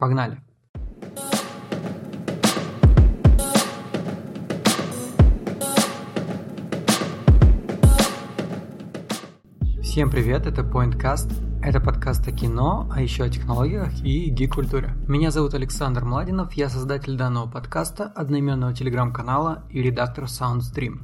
Погнали! Всем привет, это PointCast. Это подкаст о кино, а еще о технологиях и гик-культуре. Меня зовут Александр Младинов, я создатель данного подкаста, одноименного телеграм-канала и редактор SoundStream.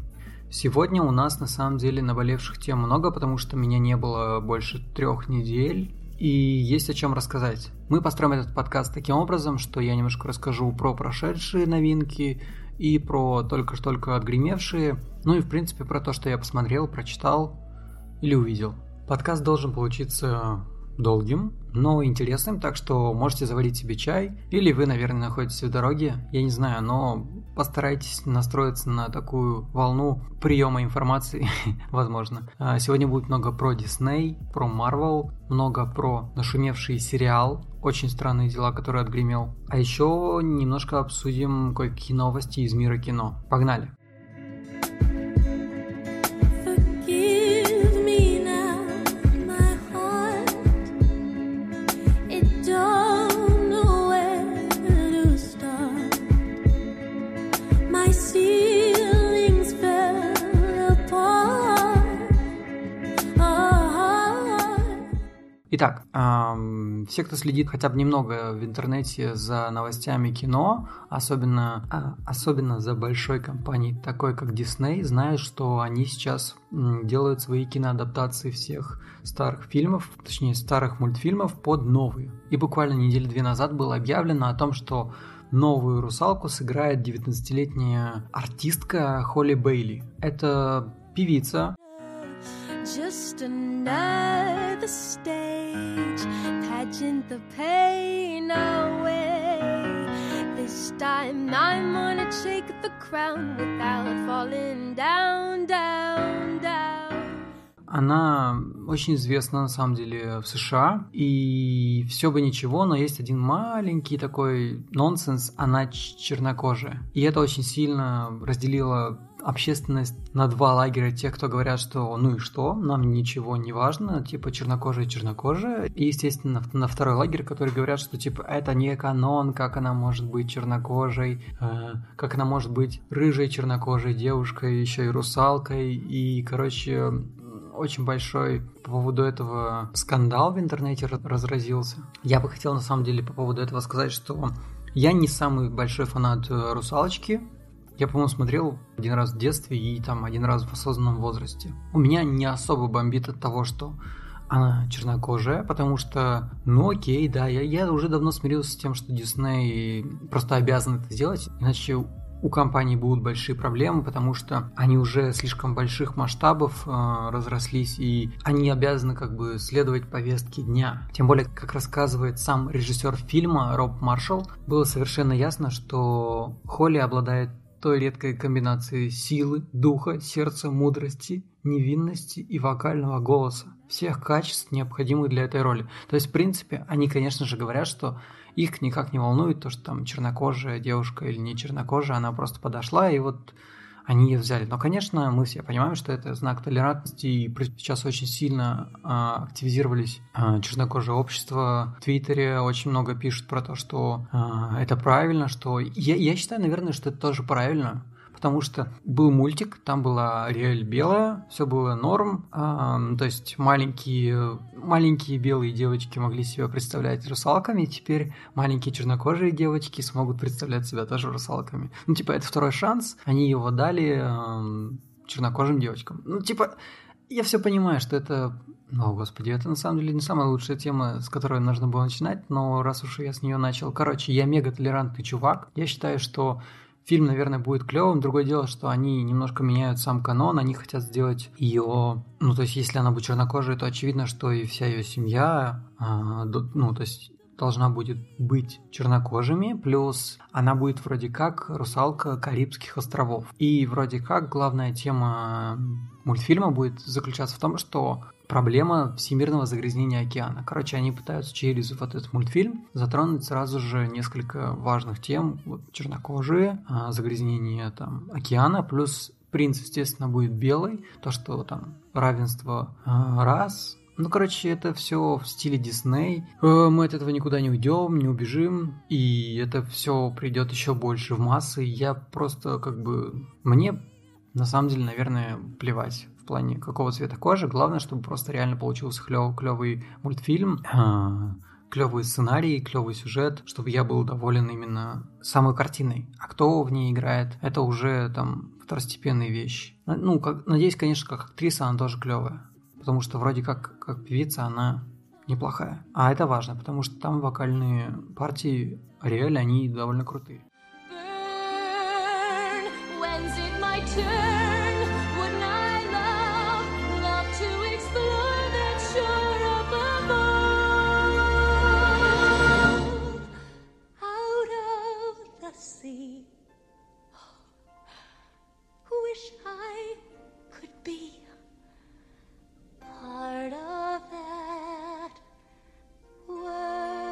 Сегодня у нас на самом деле наболевших тем много, потому что меня не было больше трех недель, и есть о чем рассказать. Мы построим этот подкаст таким образом, что я немножко расскажу про прошедшие новинки и про только-только отгремевшие, ну и в принципе про то, что я посмотрел, прочитал или увидел. Подкаст должен получиться долгим, но интересным, так что можете заварить себе чай, или вы, наверное, находитесь в дороге, я не знаю, но постарайтесь настроиться на такую волну приема информации, возможно. А, Сегодня будет много про Disney, про Marvel, много про нашумевший сериал «Очень странные дела», который отгремел. А еще немножко обсудим кое-какие новости из мира кино. Погнали! Forgive Итак, ам, все, кто следит хотя бы немного в интернете за новостями кино, особенно, а, особенно за большой компанией, такой как Disney, знают, что они сейчас делают свои киноадаптации всех старых фильмов, точнее старых мультфильмов под новые. И буквально недели две назад было объявлено о том, что новую русалку сыграет 19-летняя артистка Холли Бейли. Это певица, Just another stage, pageant the pain away. This time I'm gonna take the crown without falling down, down, down. Она очень известна на самом деле в США, и все бы ничего, но есть один маленький такой нонсенс, она чернокожая. И это очень сильно разделило общественность на два лагеря тех, кто говорят, что ну и что, нам ничего не важно, типа чернокожая чернокожая, и, естественно, на второй лагерь, которые говорят, что типа это не канон, как она может быть чернокожей, э, как она может быть рыжей чернокожей девушкой, еще и русалкой, и, короче, очень большой по поводу этого скандал в интернете раз- разразился. Я бы хотел на самом деле по поводу этого сказать, что я не самый большой фанат э, русалочки. Я, по-моему, смотрел один раз в детстве и там один раз в осознанном возрасте. У меня не особо бомбит от того, что она чернокожая, потому что, ну окей, да, я, я уже давно смирился с тем, что Дисней просто обязан это сделать, иначе у компании будут большие проблемы, потому что они уже слишком больших масштабов э, разрослись, и они обязаны как бы следовать повестке дня. Тем более, как рассказывает сам режиссер фильма Роб Маршалл, было совершенно ясно, что Холли обладает той редкой комбинацией силы, духа, сердца, мудрости, невинности и вокального голоса. Всех качеств, необходимых для этой роли. То есть, в принципе, они, конечно же, говорят, что их никак не волнует то, что там чернокожая девушка или не чернокожая, она просто подошла, и вот они ее взяли. Но, конечно, мы все понимаем, что это знак толерантности, и сейчас очень сильно а, активизировались а, чернокожие общества. В Твиттере очень много пишут про то, что а, это правильно, что... Я, я считаю, наверное, что это тоже правильно, потому что был мультик, там была Риэль белая, все было норм, а, то есть маленькие, маленькие белые девочки могли себя представлять русалками, теперь маленькие чернокожие девочки смогут представлять себя тоже русалками. Ну, типа, это второй шанс, они его дали ам, чернокожим девочкам. Ну, типа, я все понимаю, что это... О, господи, это на самом деле не самая лучшая тема, с которой нужно было начинать, но раз уж я с нее начал... Короче, я мега толерантный чувак. Я считаю, что Фильм, наверное, будет клевым. Другое дело, что они немножко меняют сам канон. Они хотят сделать ее... Ну, то есть, если она будет чернокожей, то очевидно, что и вся ее семья... а, ну, то есть, должна будет быть чернокожими, плюс она будет вроде как русалка Карибских островов. И вроде как главная тема мультфильма будет заключаться в том, что проблема всемирного загрязнения океана. Короче, они пытаются через вот этот мультфильм затронуть сразу же несколько важных тем. Вот чернокожие, а, загрязнение там океана, плюс принц, естественно, будет белый, то, что там равенство а, рас, ну, короче, это все в стиле Дисней. Э, Мы от этого никуда не уйдем, не убежим. И это все придет еще больше в массы. Я просто как бы... Мне на самом деле, наверное, плевать плане какого цвета кожи. Главное, чтобы просто реально получился клев, клевый мультфильм, э, клевый сценарий, клевый сюжет, чтобы я был доволен именно самой картиной. А кто в ней играет, это уже там второстепенные вещи. Ну, как, надеюсь, конечно, как актриса она тоже клевая потому что вроде как, как певица она неплохая. А это важно, потому что там вокальные партии реально они довольно крутые. burn. Sea. Wish I could be part of that world.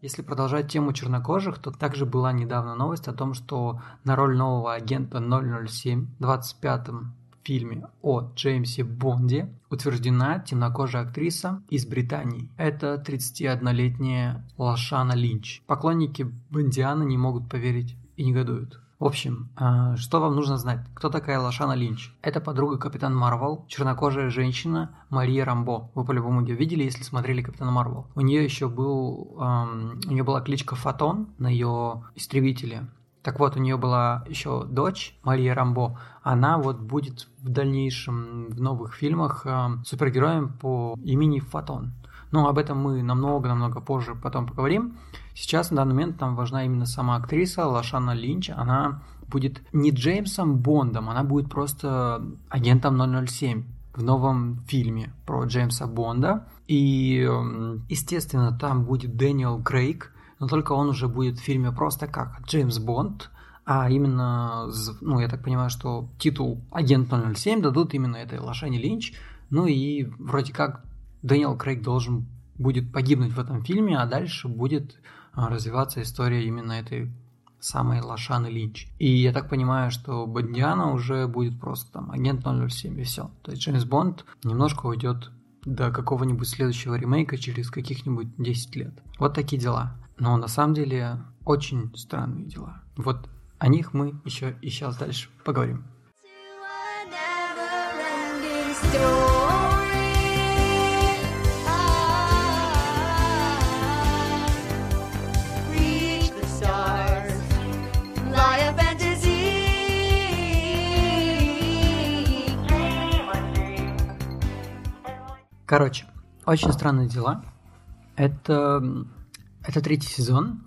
Если продолжать тему чернокожих, то также была недавно новость о том, что на роль нового агента 007 в 25-м фильме о Джеймсе Бонде утверждена темнокожая актриса из Британии. Это 31-летняя Лашана Линч. Поклонники Бондиана не могут поверить и негодуют. В общем, а, что вам нужно знать? Кто такая Лошана Линч? Это подруга Капитан Марвел, чернокожая женщина Мария Рамбо. Вы по-любому ее видели, если смотрели Капитана Марвел. У нее еще был, у нее была кличка Фотон на ее истребителе. Так вот, у нее была еще дочь Мария Рамбо. Она вот будет в дальнейшем в новых фильмах эм, супергероем по имени Фотон. Но об этом мы намного-намного позже потом поговорим. Сейчас на данный момент там важна именно сама актриса Лошана Линч. Она будет не Джеймсом Бондом, она будет просто агентом 007 в новом фильме про Джеймса Бонда. И, эм, естественно, там будет Дэниел Крейг, но только он уже будет в фильме просто как Джеймс Бонд, а именно, ну, я так понимаю, что титул агент 007 дадут именно этой Лошане Линч. Ну и вроде как Дэниел Крейг должен будет погибнуть в этом фильме, а дальше будет а, развиваться история именно этой самой Лошаны Линч. И я так понимаю, что Бондиана уже будет просто там агент 007 и все. То есть Джеймс Бонд немножко уйдет до какого-нибудь следующего ремейка через каких-нибудь 10 лет. Вот такие дела. Но на самом деле очень странные дела. Вот о них мы еще и сейчас дальше поговорим. Короче, очень странные дела. Это, это третий сезон.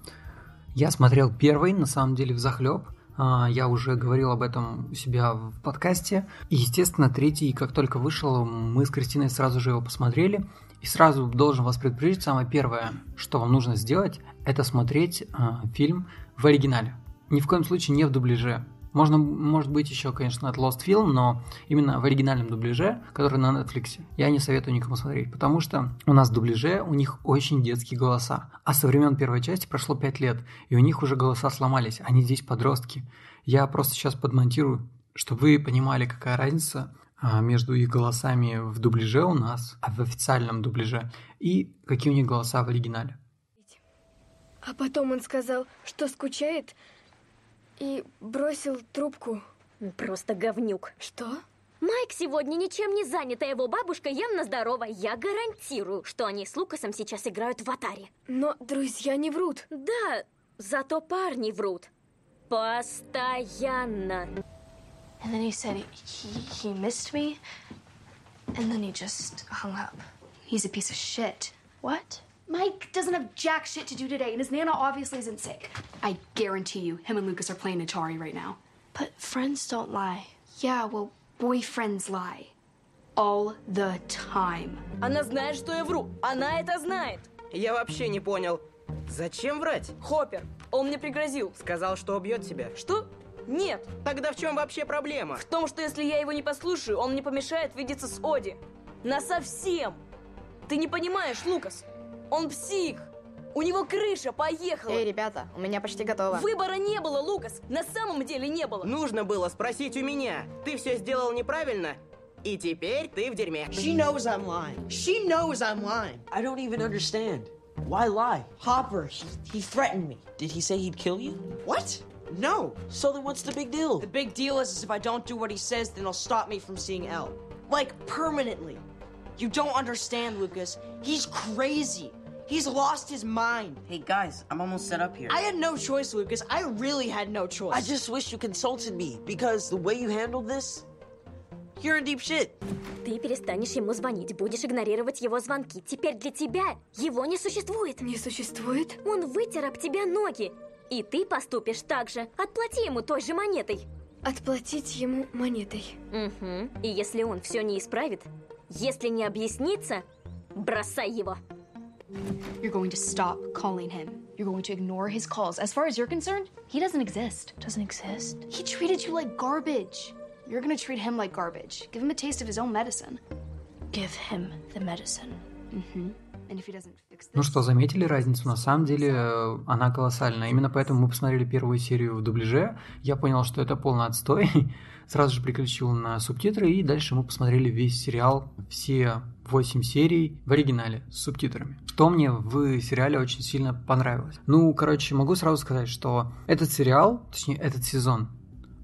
Я смотрел первый, на самом деле, в захлеб. Я уже говорил об этом у себя в подкасте. И, естественно, третий, как только вышел, мы с Кристиной сразу же его посмотрели. И сразу должен вас предупредить, самое первое, что вам нужно сделать, это смотреть а, фильм в оригинале. Ни в коем случае не в дубляже. Можно, может быть, еще, конечно, от Lost Film, но именно в оригинальном дубляже, который на Netflix, я не советую никому смотреть, потому что у нас в дубляже у них очень детские голоса. А со времен первой части прошло 5 лет, и у них уже голоса сломались, они здесь подростки. Я просто сейчас подмонтирую, чтобы вы понимали, какая разница а, между их голосами в дубляже у нас, а в официальном дубляже, и какие у них голоса в оригинале. А потом он сказал, что скучает, и бросил трубку. Просто говнюк. Что? Майк сегодня ничем не занят, а его бабушка явно здорова. Я гарантирую, что они с Лукасом сейчас играют в Атаре. Но друзья не врут. Да, зато парни врут. Постоянно. And then he said he, he missed me, and then he just hung up. He's a piece of shit. What? Mike doesn't have jack shit to do today, and his Nana obviously isn't sick. I guarantee you, him and Lucas are playing Atari right now. But friends don't lie. Yeah, well, boyfriends lie. all the time. Она знает, что я вру. Она это знает. Я вообще не понял. Зачем врать? Хоппер, он мне пригрозил. Сказал, что убьет тебя. Что? Нет. Тогда в чем вообще проблема? В том, что если я его не послушаю, он мне помешает видеться с Оди. Насовсем. Ты не понимаешь, Лукас. Он псих. У него крыша поехала. Эй, ребята, у меня почти готово. Выбора не было, Лукас. На самом деле не было. Нужно было спросить у меня. Ты все сделал неправильно, и теперь ты в дерьме. She knows I'm lying. She knows I'm lying. I don't even understand. Why lie? Hopper, he, he threatened me. Did he say he'd kill you? What? No. So then what's the big deal? The big deal is, is if I don't do what he says, then he'll stop me from seeing Elle. Like, permanently. You don't understand, Lucas. He's crazy. He's lost his mind. Hey guys, I'm almost set up here. I had no choice, Lucas. I really had no choice. I just wish you consulted me because the way you handled this, you're in deep shit. Ты перестанешь ему звонить, будешь игнорировать его звонки. Теперь для тебя его не существует. Не существует? Он вытер об тебя ноги. И ты поступишь так же. Отплати ему той же монетой. Отплатить ему монетой. Угу. И если он все не исправит, если не объяснится, бросай его. You're going to stop calling him. You're going to ignore his calls. As far as you're concerned, he doesn't exist. Doesn't exist. He treated you like garbage. You're gonna treat him like garbage. Give him a taste of his own medicine. Give him the medicine. Mm-hmm. And if he doesn't fix this, Ну что, заметили разницу? На самом деле э, она колоссальная. Именно поэтому мы посмотрели первую серию в дубляже. Я понял, что это полный отстой. Сразу же переключил на субтитры, и дальше мы посмотрели весь сериал, все 8 серий в оригинале с субтитрами. Что мне в сериале очень сильно понравилось. Ну, короче, могу сразу сказать, что этот сериал, точнее, этот сезон,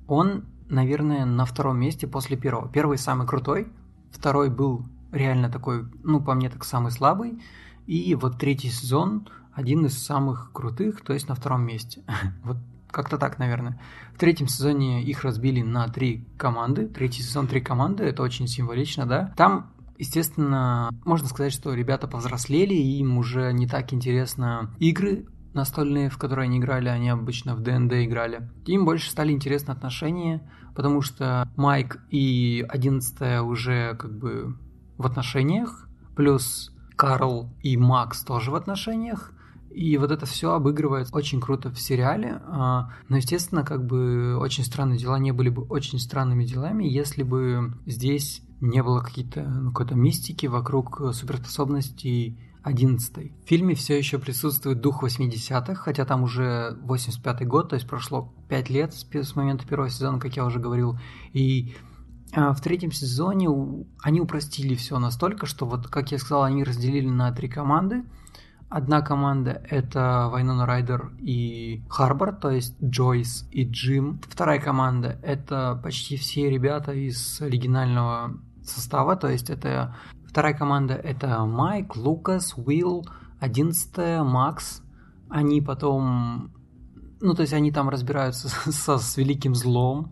он, наверное, на втором месте после первого. Первый самый крутой, второй был реально такой, ну, по мне так самый слабый, и вот третий сезон один из самых крутых, то есть на втором месте. Вот как-то так, наверное. В третьем сезоне их разбили на три команды. Третий сезон три команды, это очень символично, да. Там Естественно, можно сказать, что ребята повзрослели, и им уже не так интересно игры настольные, в которые они играли, они обычно в ДНД играли. Им больше стали интересны отношения, потому что Майк и 11 уже как бы в отношениях, плюс Карл и Макс тоже в отношениях. И вот это все обыгрывается очень круто в сериале. А, Но, естественно, как бы очень странные дела не были бы очень странными делами, если бы здесь не было какие-то, ну, какой-то мистики вокруг суперспособностей 11 В фильме все еще присутствует дух 80-х, хотя там уже 85-й год, то есть прошло 5 лет с, момента первого сезона, как я уже говорил. И а, в третьем сезоне они упростили все настолько, что вот, как я сказал, они разделили на три команды. Одна команда это Вайнона Райдер и Харбор, то есть Джойс и Джим. Вторая команда это почти все ребята из оригинального состава, то есть это вторая команда это Майк, Лукас, Уилл, 11 Макс. Они потом, ну то есть они там разбираются со, с великим злом.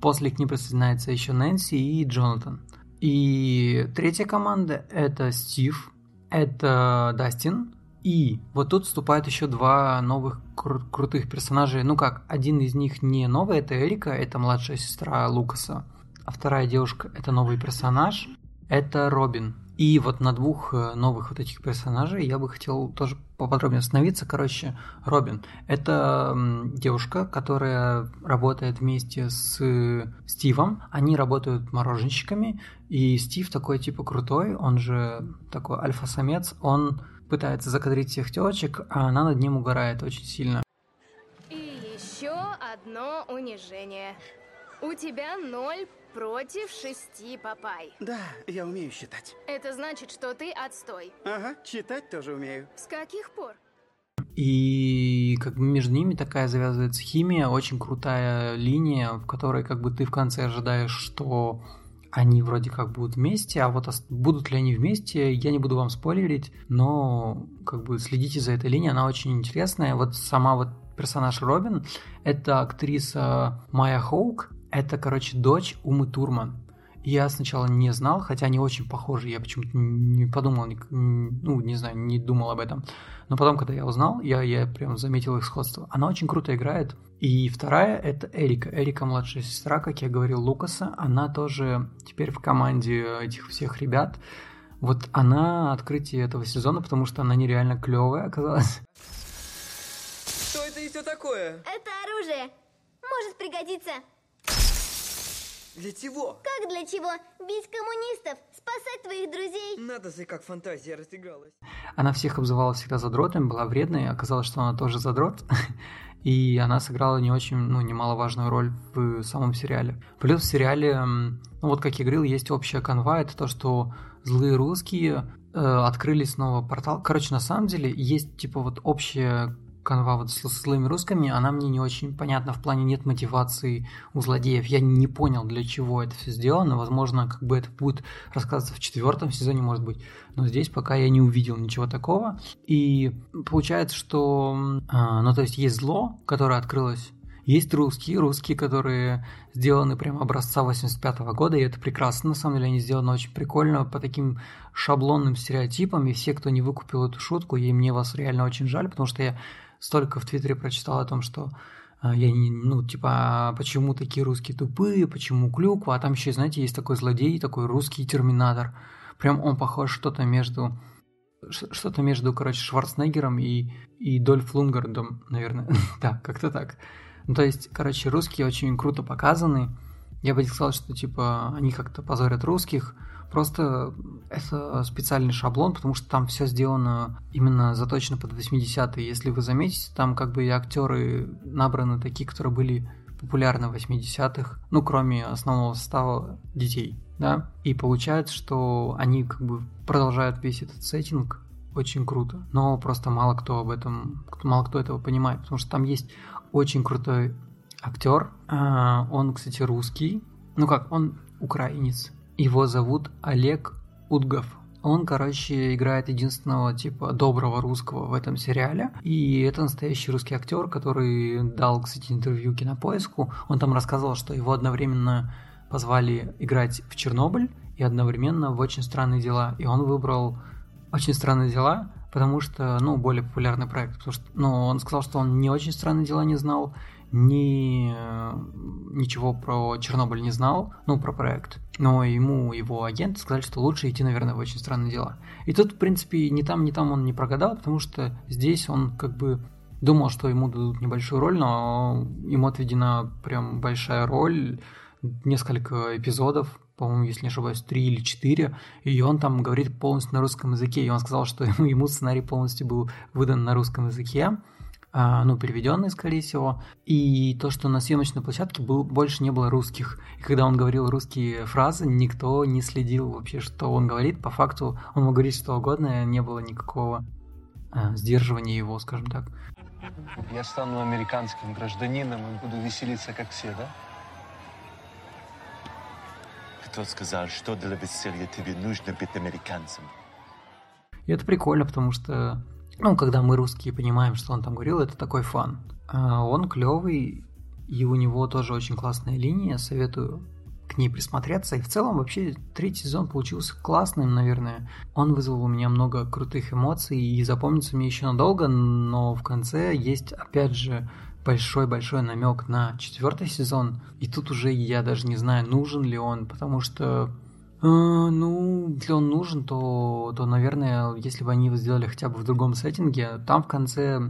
После к ним присоединяется еще Нэнси и Джонатан. И третья команда это Стив, это Дастин, и вот тут вступают еще два новых кру- крутых персонажей. Ну как, один из них не новый, это Эрика, это младшая сестра Лукаса. А вторая девушка это новый персонаж, это Робин. И вот на двух э, новых вот этих персонажей я бы хотел тоже поподробнее остановиться. Короче, Робин – это девушка, которая работает вместе с э, Стивом. Они работают мороженщиками, и Стив такой типа крутой, он же такой альфа-самец, он пытается закадрить всех телочек, а она над ним угорает очень сильно. И еще одно унижение. У тебя ноль против шести, папай. Да, я умею считать. Это значит, что ты отстой. Ага, читать тоже умею. С каких пор? И как бы между ними такая завязывается химия, очень крутая линия, в которой как бы ты в конце ожидаешь, что они вроде как будут вместе, а вот будут ли они вместе, я не буду вам спойлерить, но как бы следите за этой линией, она очень интересная. Вот сама вот персонаж Робин, это актриса Майя Хоук, это, короче, дочь Умы Турман. Я сначала не знал, хотя они очень похожи, я почему-то не подумал, ну, не знаю, не думал об этом. Но потом, когда я узнал, я, я прям заметил их сходство. Она очень круто играет. И вторая — это Эрика. Эрика, младшая сестра, как я говорил, Лукаса. Она тоже теперь в команде этих всех ребят. Вот она открытие этого сезона, потому что она нереально клевая оказалась. Что это еще такое? Это оружие. Может пригодиться. Для чего? Как для чего? Бить коммунистов, спасать твоих друзей. Надо же, как фантазия разыгралась. Она всех обзывала всегда задротами, была вредной, оказалось, что она тоже задрот. И она сыграла не очень, ну, немаловажную роль в самом сериале. Плюс в сериале, ну вот как я говорил, есть общая канва, это то, что злые русские э, открыли снова портал. Короче, на самом деле есть типа вот общая канва вот с, с злыми русскими, она мне не очень понятна в плане нет мотивации у злодеев. Я не понял, для чего это все сделано. Возможно, как бы это будет рассказываться в четвертом сезоне, может быть. Но здесь пока я не увидел ничего такого. И получается, что... а, ну, то есть есть зло, которое открылось есть русские, русские, которые сделаны прямо образца 85 года, и это прекрасно, на самом деле они сделаны очень прикольно, по таким шаблонным стереотипам, и все, кто не выкупил эту шутку, и мне вас реально очень жаль, потому что я столько в Твиттере прочитал о том, что а, я не, ну, типа, а почему такие русские тупые, почему клюква, а там еще, знаете, есть такой злодей, такой русский терминатор, прям он похож что-то между что-то между, короче, Шварценеггером и, и Дольф Лунгардом, наверное. да, как-то так. Ну, то есть, короче, русские очень круто показаны. Я бы сказал, что, типа, они как-то позорят русских. Просто это специальный шаблон, потому что там все сделано именно заточено под 80-е. Если вы заметите, там как бы и актеры набраны такие, которые были популярны в 80-х, ну, кроме основного состава детей, да. И получается, что они как бы продолжают весь этот сеттинг очень круто, но просто мало кто об этом, мало кто этого понимает, потому что там есть очень крутой актер, а, он, кстати, русский, ну как, он украинец, его зовут Олег Удгов. Он, короче, играет единственного, типа, доброго русского в этом сериале. И это настоящий русский актер, который дал, кстати, интервью кинопоиску. Он там рассказывал, что его одновременно позвали играть в Чернобыль и одновременно в Очень странные дела. И он выбрал Очень странные дела, потому что, ну, более популярный проект. Потому что, ну, он сказал, что он не очень странные дела не знал, ни э, ничего про Чернобыль не знал, ну, про проект. Но ему его агенты сказали, что лучше идти, наверное, в очень странные дела. И тут, в принципе, ни там, ни там он не прогадал, потому что здесь он как бы думал, что ему дадут небольшую роль, но ему отведена прям большая роль, несколько эпизодов, по-моему, если не ошибаюсь, три или четыре, и он там говорит полностью на русском языке, и он сказал, что ему, сценарий полностью был выдан на русском языке, ну, переведенный, скорее всего, и то, что на съемочной площадке был, больше не было русских. И когда он говорил русские фразы, никто не следил вообще, что он говорит. По факту он мог говорить что угодно, не было никакого а, сдерживания его, скажем так. Я стану американским гражданином и буду веселиться, как все, да? Кто сказал, что для веселья тебе нужно быть американцем? И это прикольно, потому что, ну, когда мы русские понимаем, что он там говорил, это такой фан. А он клевый, и у него тоже очень классная линия, советую к ней присмотреться. И в целом вообще третий сезон получился классным, наверное. Он вызвал у меня много крутых эмоций и запомнится мне еще надолго, но в конце есть, опять же, большой-большой намек на четвертый сезон. И тут уже я даже не знаю, нужен ли он, потому что ну, если он нужен, то, то, наверное, если бы они его сделали хотя бы в другом сеттинге, там в конце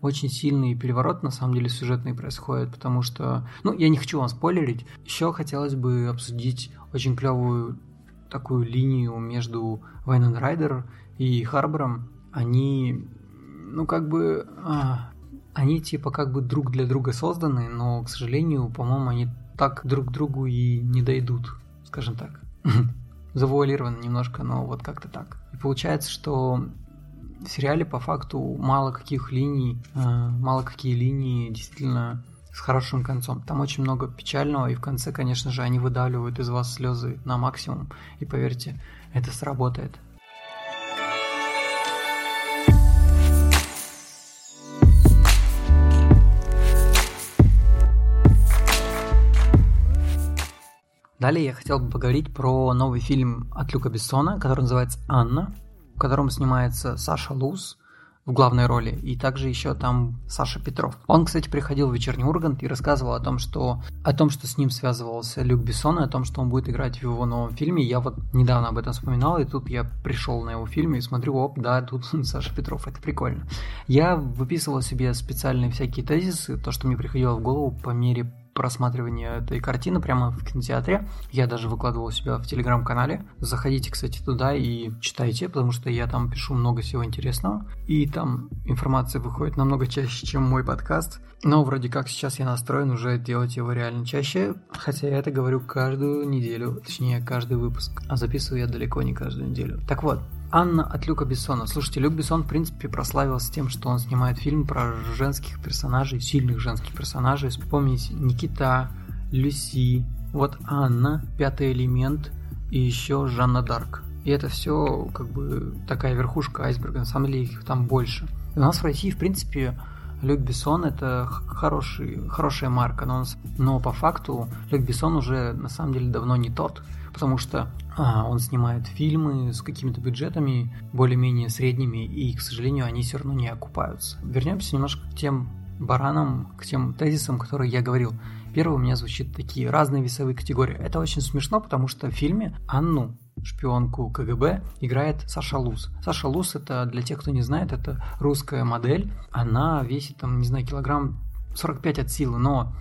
очень сильный переворот, на самом деле, сюжетный происходит, потому что, ну, я не хочу вам спойлерить, еще хотелось бы обсудить очень клевую такую линию между Вайнон Райдер и Харбором. Они, ну, как бы, а, они типа как бы друг для друга созданы, но, к сожалению, по-моему, они так друг к другу и не дойдут, скажем так. Завуалировано немножко, но вот как-то так. И получается, что в сериале по факту мало каких линий, э, мало какие линии действительно с хорошим концом. Там очень много печального, и в конце, конечно же, они выдавливают из вас слезы на максимум. И поверьте, это сработает. Далее я хотел бы поговорить про новый фильм от Люка Бессона, который называется «Анна», в котором снимается Саша Луз в главной роли, и также еще там Саша Петров. Он, кстати, приходил в «Вечерний Ургант» и рассказывал о том, что, о том, что с ним связывался Люк Бессон, и о том, что он будет играть в его новом фильме. Я вот недавно об этом вспоминал, и тут я пришел на его фильм и смотрю, оп, да, тут Саша Петров, это прикольно. Я выписывал себе специальные всякие тезисы, то, что мне приходило в голову по мере просматривания этой картины прямо в кинотеатре. Я даже выкладывал себя в телеграм-канале. Заходите, кстати, туда и читайте, потому что я там пишу много всего интересного. И там информация выходит намного чаще, чем мой подкаст. Но вроде как сейчас я настроен уже делать его реально чаще, хотя я это говорю каждую неделю, точнее каждый выпуск, а записываю я далеко не каждую неделю. Так вот, Анна от Люка Бессона. Слушайте, Люк Бессон, в принципе, прославился тем, что он снимает фильм про женских персонажей, сильных женских персонажей. Вспомните Никита, Люси, вот Анна, Пятый элемент и еще Жанна Дарк. И это все как бы такая верхушка айсберга, на самом деле их там больше. И у нас в России, в принципе, Люк Бессон это хороший, хорошая марка, но, он, но по факту Люк Бессон уже на самом деле давно не тот, потому что а, он снимает фильмы с какими-то бюджетами более-менее средними, и, к сожалению, они все равно не окупаются. Вернемся немножко к тем баранам, к тем тезисам, которые я говорил. Первый у меня звучит такие разные весовые категории. Это очень смешно, потому что в фильме Анну шпионку КГБ играет Саша Луз. Саша Луз это, для тех, кто не знает, это русская модель. Она весит, там, не знаю, килограмм 45 от силы, но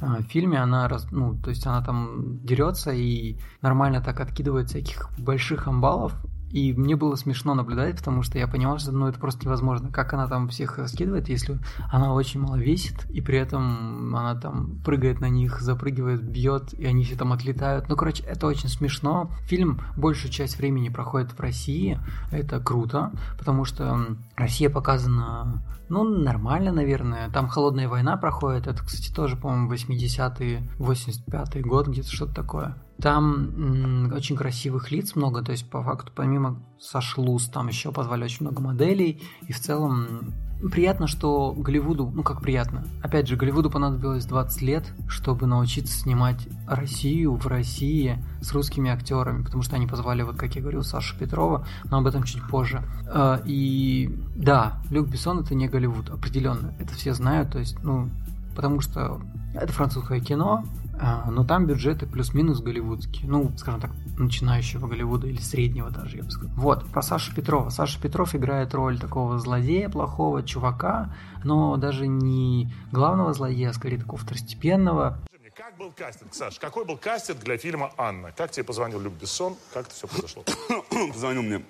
а, в фильме она, ну, то есть она там дерется и нормально так откидывает всяких больших амбалов, и мне было смешно наблюдать, потому что я понимал, что ну, это просто невозможно. Как она там всех раскидывает, если она очень мало весит, и при этом она там прыгает на них, запрыгивает, бьет, и они все там отлетают. Ну, короче, это очень смешно. Фильм большую часть времени проходит в России. Это круто, потому что Россия показана, ну, нормально, наверное. Там холодная война проходит. Это, кстати, тоже, по-моему, 80-е, 85-й год, где-то что-то такое. Там очень красивых лиц много, то есть по факту помимо Сашлус там еще позвали очень много моделей, и в целом приятно, что Голливуду, ну как приятно, опять же, Голливуду понадобилось 20 лет, чтобы научиться снимать Россию в России с русскими актерами, потому что они позвали, вот как я говорил, Сашу Петрова, но об этом чуть позже. Э, И да, Люк Бессон это не Голливуд, определенно, это все знают, то есть, ну, потому что это французское кино, а, но там бюджеты плюс-минус голливудские. Ну, скажем так, начинающего Голливуда или среднего даже, я бы сказал. Вот, про Сашу Петрова. Саша Петров играет роль такого злодея, плохого чувака, но даже не главного злодея, а скорее такого второстепенного. Как был кастинг, Саш? Какой был кастинг для фильма «Анна»? Как тебе позвонил Люк Бессон? Как это все произошло? Позвонил мне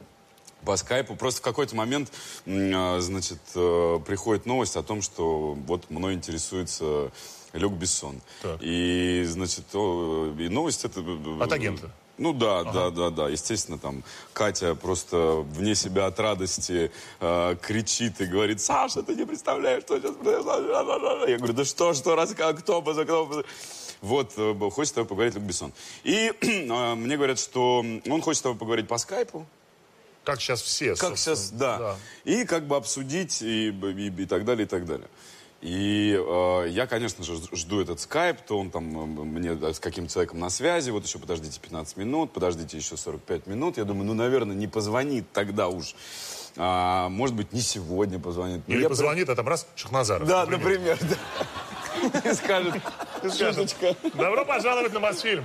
по скайпу. Просто в какой-то момент, а, значит, э, приходит новость о том, что вот мной интересуется Люк Бессон. Так. И, значит, и новость это... От агента? Ну да, да, да, да. Естественно, там Катя просто вне себя от радости э, кричит и говорит, Саша, ты не представляешь, что сейчас произошло. Я говорю, да что, что, рассказывай, кто, поза, кто, поза». Вот, э, хочет с тобой поговорить Люк Бессон. И э, мне говорят, что он хочет с тобой поговорить по скайпу. Как сейчас все, Как сейчас, да. Да. И как бы обсудить и, и, и так далее, и так далее. И э, я, конечно же, жду этот скайп, то он там мне да, с каким-то человеком на связи, вот еще подождите 15 минут, подождите еще 45 минут. Я думаю, ну, наверное, не позвонит тогда уж. А, может быть, не сегодня позвонит. Или я позвонит, а там раз, Шахназаров. Да, например, да. И скажет, Шишечка. Добро пожаловать на Мосфильм.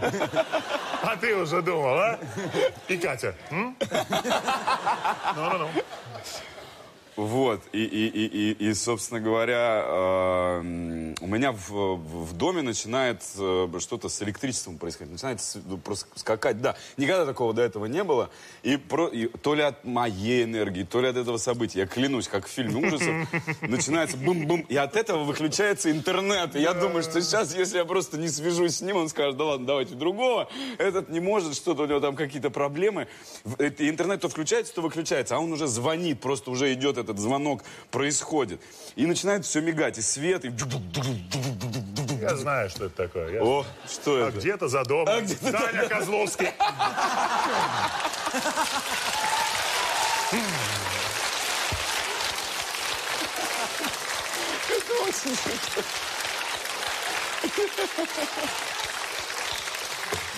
А ты уже думал, а? И Катя. Ну-ну-ну. Вот, и, и, и, и, и, собственно говоря, э, у меня в, в доме начинает э, что-то с электричеством происходить, начинает с- ну, просто скакать, да, никогда такого до этого не было, и, про, и то ли от моей энергии, то ли от этого события, я клянусь, как в фильме ужасов, начинается бум-бум, и от этого выключается интернет, и я думаю, что сейчас, если я просто не свяжусь с ним, он скажет, да ладно, давайте другого, этот не может, что-то у него там какие-то проблемы, это интернет то включается, то выключается, а он уже звонит, просто уже идет этот звонок, происходит. И начинает все мигать, и свет, и... Я знаю, что это такое. Я- О, что а это? где-то за домом. А где-то Даня Козловский. Это очень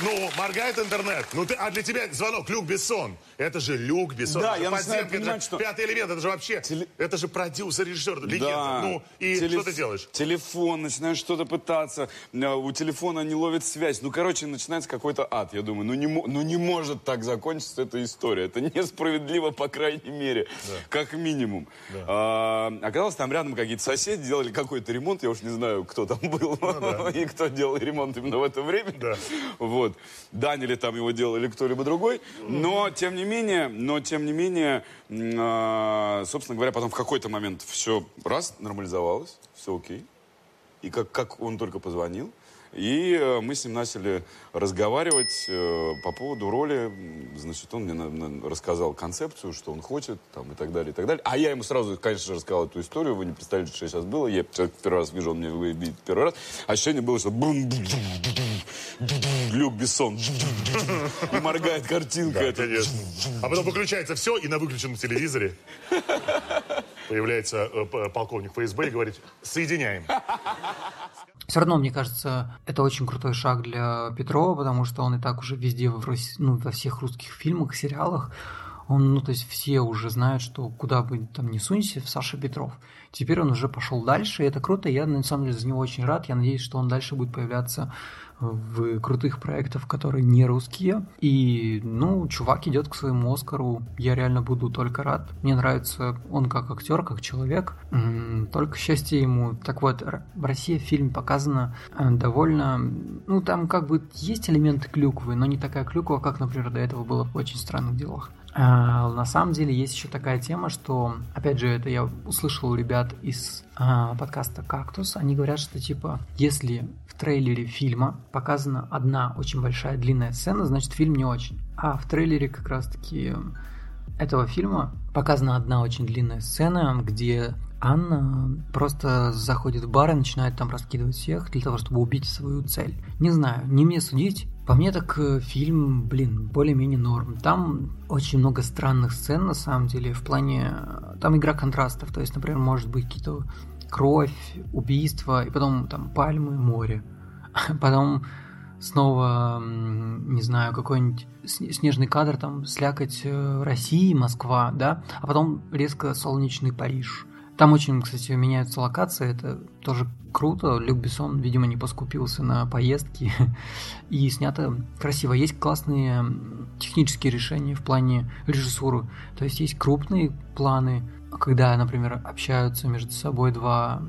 Ну, моргает интернет. Ну, ты, а для тебя звонок Люк Бессон. Это же Люк Бессон. Да, это же я подземка, это понимать, же что- Пятый элемент, это же вообще... Это же продюсер, режиссер, легенда. Да. Ну, и Телеф- что ты делаешь? Телефон, начинаешь что-то пытаться, э, у телефона не ловит связь. Ну, короче, начинается какой-то ад. Я думаю, ну не, ну не может так закончиться эта история. Это несправедливо, по крайней мере, как минимум. А, оказалось, там рядом какие-то соседи делали какой-то ремонт. Я уж не знаю, кто там был и кто делал ремонт именно в это время. Вот. Дань или там его делал или кто-либо другой. Но, тем не менее, но, тем не менее, а, собственно говоря, потом в какой-то момент все раз нормализовалось, все окей. И как, как он только позвонил, и э, мы с ним начали разговаривать э, по поводу роли. Значит, он мне рассказал концепцию, что он хочет, там, и так далее, и так далее. А я ему сразу, конечно же, рассказал эту историю. Вы не представляете, что сейчас было. Я человек первый раз вижу, он меня видит первый раз. Ощущение было, что Люк Бессон. И моргает картинка. Да, эта. конечно. А потом выключается все, и на выключенном телевизоре появляется э, полковник ФСБ и говорит, соединяем. Все равно, мне кажется, это очень крутой шаг для Петрова, потому что он и так уже везде, в Рос- ну, во всех русских фильмах, сериалах, он, ну, то есть все уже знают, что куда бы там ни сунься, в Саша Петров. Теперь он уже пошел дальше, и это круто, я на самом деле за него очень рад, я надеюсь, что он дальше будет появляться в крутых проектах, которые не русские. И, ну, чувак идет к своему Оскару. Я реально буду только рад. Мне нравится он как актер, как человек. Только счастье ему. Так вот, в России в фильме показано э, довольно... Ну, там как бы есть элементы клюквы, но не такая клюква, как, например, до этого было в «Очень странных делах». А, на самом деле есть еще такая тема, что, опять же, это я услышал у ребят из а, подкаста «Кактус». Они говорят, что, типа, если в трейлере фильма показана одна очень большая длинная сцена, значит, фильм не очень. А в трейлере как раз-таки этого фильма показана одна очень длинная сцена, где Анна просто заходит в бар и начинает там раскидывать всех для того, чтобы убить свою цель. Не знаю, не мне судить. По мне так э, фильм, блин, более-менее норм. Там очень много странных сцен, на самом деле, в плане... э, Там игра контрастов, то есть, например, может быть какие-то кровь, убийства, и потом там пальмы, море. Потом снова, не знаю, какой-нибудь сне- снежный кадр, там, слякоть э, России, Москва, да, а потом резко солнечный Париж. Там очень, кстати, меняются локации, это тоже круто. Люк Бессон, видимо, не поскупился на поездки. И снято красиво. Есть классные технические решения в плане режиссуры. То есть есть крупные планы, когда, например, общаются между собой два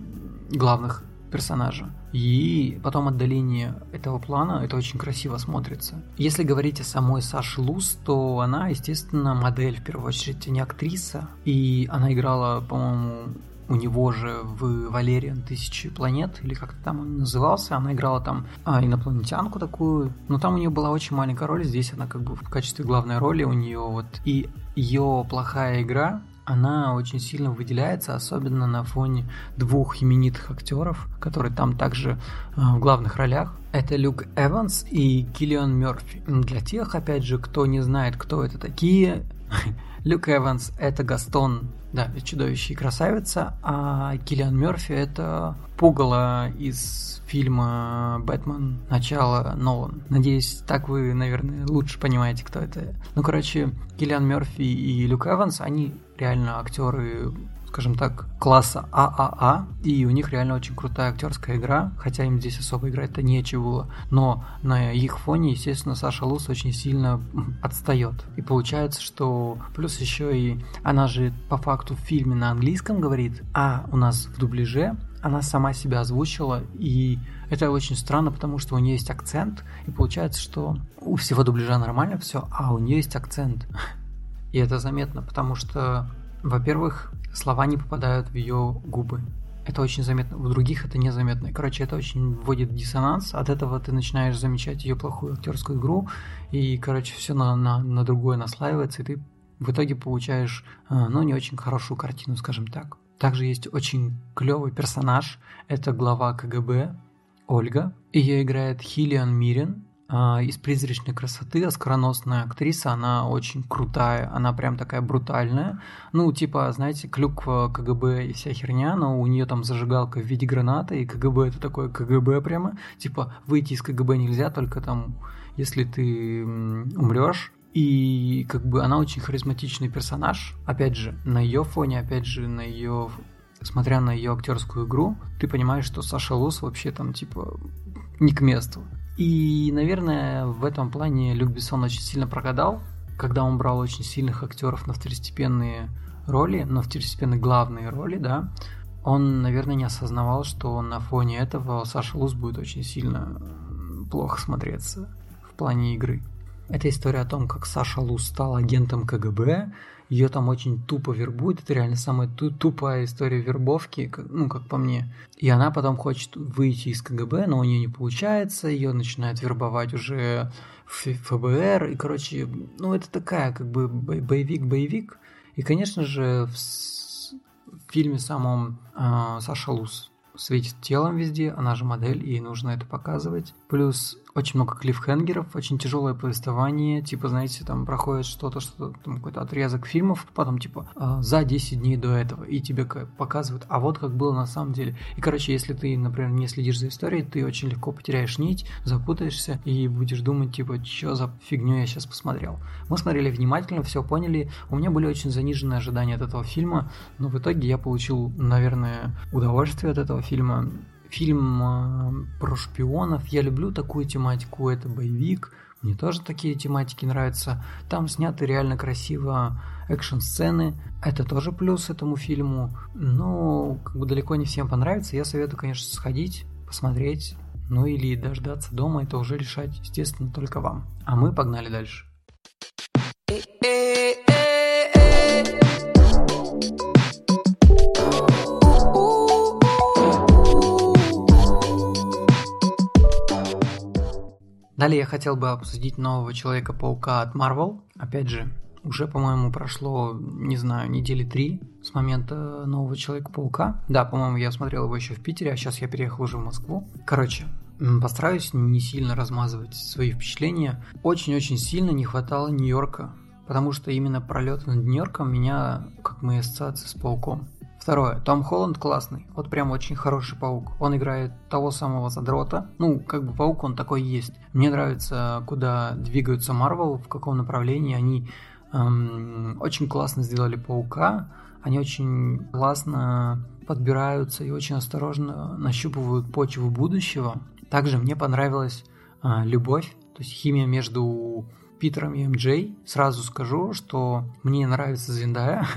главных персонажа. И потом отдаление этого плана, это очень красиво смотрится. Если говорить о самой Саше Луз, то она, естественно, модель, в первую очередь, а не актриса. И она играла, по-моему, у него же в Валериан Тысячи планет, или как-то там он назывался, она играла там а, инопланетянку такую, но там у нее была очень маленькая роль, здесь она как бы в качестве главной роли у нее вот, и ее плохая игра, она очень сильно выделяется, особенно на фоне двух именитых актеров, которые там также э, в главных ролях. Это Люк Эванс и Киллиан Мерфи. Для тех, опять же, кто не знает, кто это такие, Люк Эванс это Гастон, да, «Чудовище и красавица», а Киллиан Мерфи это пугало из фильма «Бэтмен. Начало. Нолан». Надеюсь, так вы, наверное, лучше понимаете, кто это. Ну, короче, Киллиан Мерфи и Люк Эванс, они реально актеры скажем так, класса ААА, и у них реально очень крутая актерская игра, хотя им здесь особо играть-то нечего но на их фоне, естественно, Саша Лус очень сильно отстает. И получается, что плюс еще и она же по факту в фильме на английском говорит, а у нас в дубляже она сама себя озвучила, и это очень странно, потому что у нее есть акцент, и получается, что у всего дубляжа нормально все, а у нее есть акцент. И это заметно, потому что, во-первых, слова не попадают в ее губы. Это очень заметно. В других это незаметно. И, Короче, это очень вводит в диссонанс. От этого ты начинаешь замечать ее плохую актерскую игру. И, короче, все на, на, на другое наслаивается. И ты в итоге получаешь, э, ну, не очень хорошую картину, скажем так. Также есть очень клевый персонаж. Это глава КГБ Ольга. Ее играет Хилиан Мирен а, из «Призрачной красоты», оскароносная актриса, она очень крутая, она прям такая брутальная. Ну, типа, знаете, клюква КГБ и вся херня, но у нее там зажигалка в виде гранаты, и КГБ это такое КГБ прямо. Типа, выйти из КГБ нельзя, только там если ты умрешь. И как бы она очень харизматичный персонаж. Опять же, на ее фоне, опять же, на ее смотря на ее актерскую игру, ты понимаешь, что Саша Лус вообще там типа не к месту. И, наверное, в этом плане Люк Бессон очень сильно прогадал, когда он брал очень сильных актеров на второстепенные роли, на второстепенные главные роли, да, он, наверное, не осознавал, что на фоне этого Саша Лус будет очень сильно плохо смотреться в плане игры. Это история о том, как Саша Лус стал агентом КГБ, ее там очень тупо вербуют, это реально самая ту- тупая история вербовки, ну, как по мне. И она потом хочет выйти из КГБ, но у нее не получается, ее начинают вербовать уже в ФБР, и, короче, ну, это такая, как бы, бо- боевик-боевик. И, конечно же, в, в фильме самом а, Саша Лус светит телом везде, она же модель, ей нужно это показывать. Плюс очень много клиффхенгеров, очень тяжелое повествование, типа, знаете, там проходит что-то, что там какой-то отрезок фильмов, потом, типа, а, за 10 дней до этого, и тебе показывают, а вот как было на самом деле. И, короче, если ты, например, не следишь за историей, ты очень легко потеряешь нить, запутаешься и будешь думать, типа, что за фигню я сейчас посмотрел. Мы смотрели внимательно, все поняли, у меня были очень заниженные ожидания от этого фильма, но в итоге я получил, наверное, удовольствие от этого фильма. Фильм э, про шпионов. Я люблю такую тематику. Это боевик. Мне тоже такие тематики нравятся. Там сняты реально красиво экшн-сцены. Это тоже плюс этому фильму. Но как бы далеко не всем понравится. Я советую, конечно, сходить, посмотреть. Ну или дождаться дома. Это уже решать, естественно, только вам. А мы погнали дальше. Далее я хотел бы обсудить нового Человека-паука от Marvel. Опять же, уже, по-моему, прошло, не знаю, недели три с момента нового Человека-паука. Да, по-моему, я смотрел его еще в Питере, а сейчас я переехал уже в Москву. Короче, постараюсь не сильно размазывать свои впечатления. Очень-очень сильно не хватало Нью-Йорка, потому что именно пролет над Нью-Йорком меня, как мои ассоциации с пауком. Второе. Том Холланд классный. Вот прям очень хороший паук. Он играет того самого задрота. Ну, как бы паук он такой есть. Мне нравится, куда двигаются Марвел, в каком направлении. Они эм, очень классно сделали паука. Они очень классно подбираются и очень осторожно нащупывают почву будущего. Также мне понравилась а, любовь, то есть химия между Питером и МД. Сразу скажу, что мне нравится Зендая,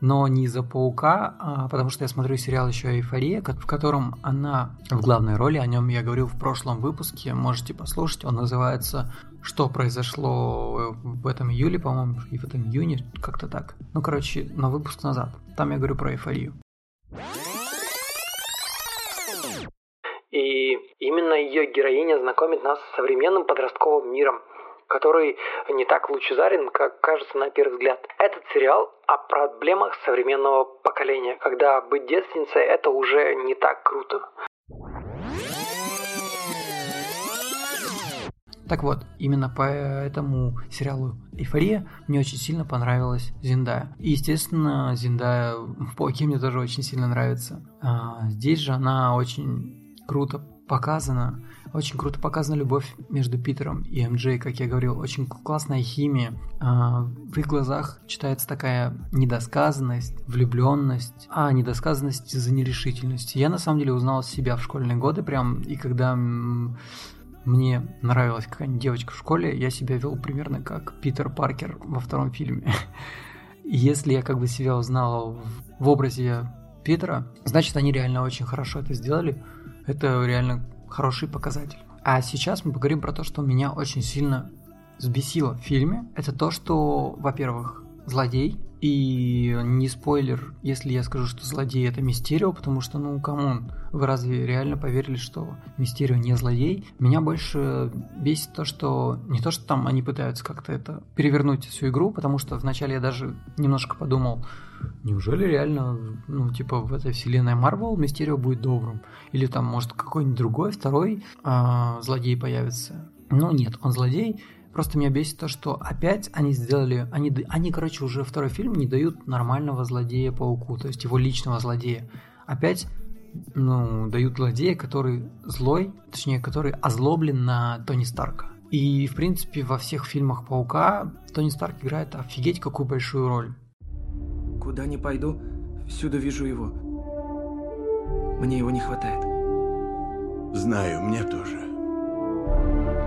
но не из-за паука, а потому что я смотрю сериал еще «Эйфория», в котором она в главной роли, о нем я говорил в прошлом выпуске, можете послушать, он называется «Что произошло в этом июле», по-моему, и в этом июне, как-то так. Ну, короче, на выпуск назад. Там я говорю про «Эйфорию». И именно ее героиня знакомит нас с современным подростковым миром, который не так лучезарен, как кажется на первый взгляд. Этот сериал о проблемах современного поколения, когда быть девственницей это уже не так круто. Так вот, именно по этому сериалу «Эйфория» мне очень сильно понравилась Зиндая. И, естественно, Зиндая в «Пауке» мне тоже очень сильно нравится. А, здесь же она очень круто показана. Очень круто показана любовь между Питером и МД, как я говорил. Очень классная химия. А, в их глазах читается такая недосказанность, влюбленность, а недосказанность из-за нерешительности. Я на самом деле узнал себя в школьные годы прям, и когда мне нравилась какая-нибудь девочка в школе, я себя вел примерно как Питер Паркер во втором фильме. Если я как бы себя узнал в образе Питера, значит они реально очень хорошо это сделали. Это реально хороший показатель. А сейчас мы поговорим про то, что меня очень сильно взбесило в фильме. Это то, что, во-первых, злодей. И не спойлер, если я скажу, что злодей это Мистерио, потому что, ну, come on, вы разве реально поверили, что Мистерио не злодей? Меня больше бесит то, что не то, что там они пытаются как-то это перевернуть всю игру, потому что вначале я даже немножко подумал, неужели реально, ну, типа, в этой вселенной Марвел Мистерио будет добрым? Или там, может, какой-нибудь другой, второй а, злодей появится? Ну, нет, он злодей, Просто меня бесит то, что опять они сделали, они, они, короче, уже второй фильм не дают нормального злодея пауку, то есть его личного злодея. Опять, ну, дают злодея, который злой, точнее, который озлоблен на Тони Старка. И, в принципе, во всех фильмах Паука Тони Старк играет офигеть какую большую роль. Куда ни пойду, всюду вижу его. Мне его не хватает. Знаю, мне тоже.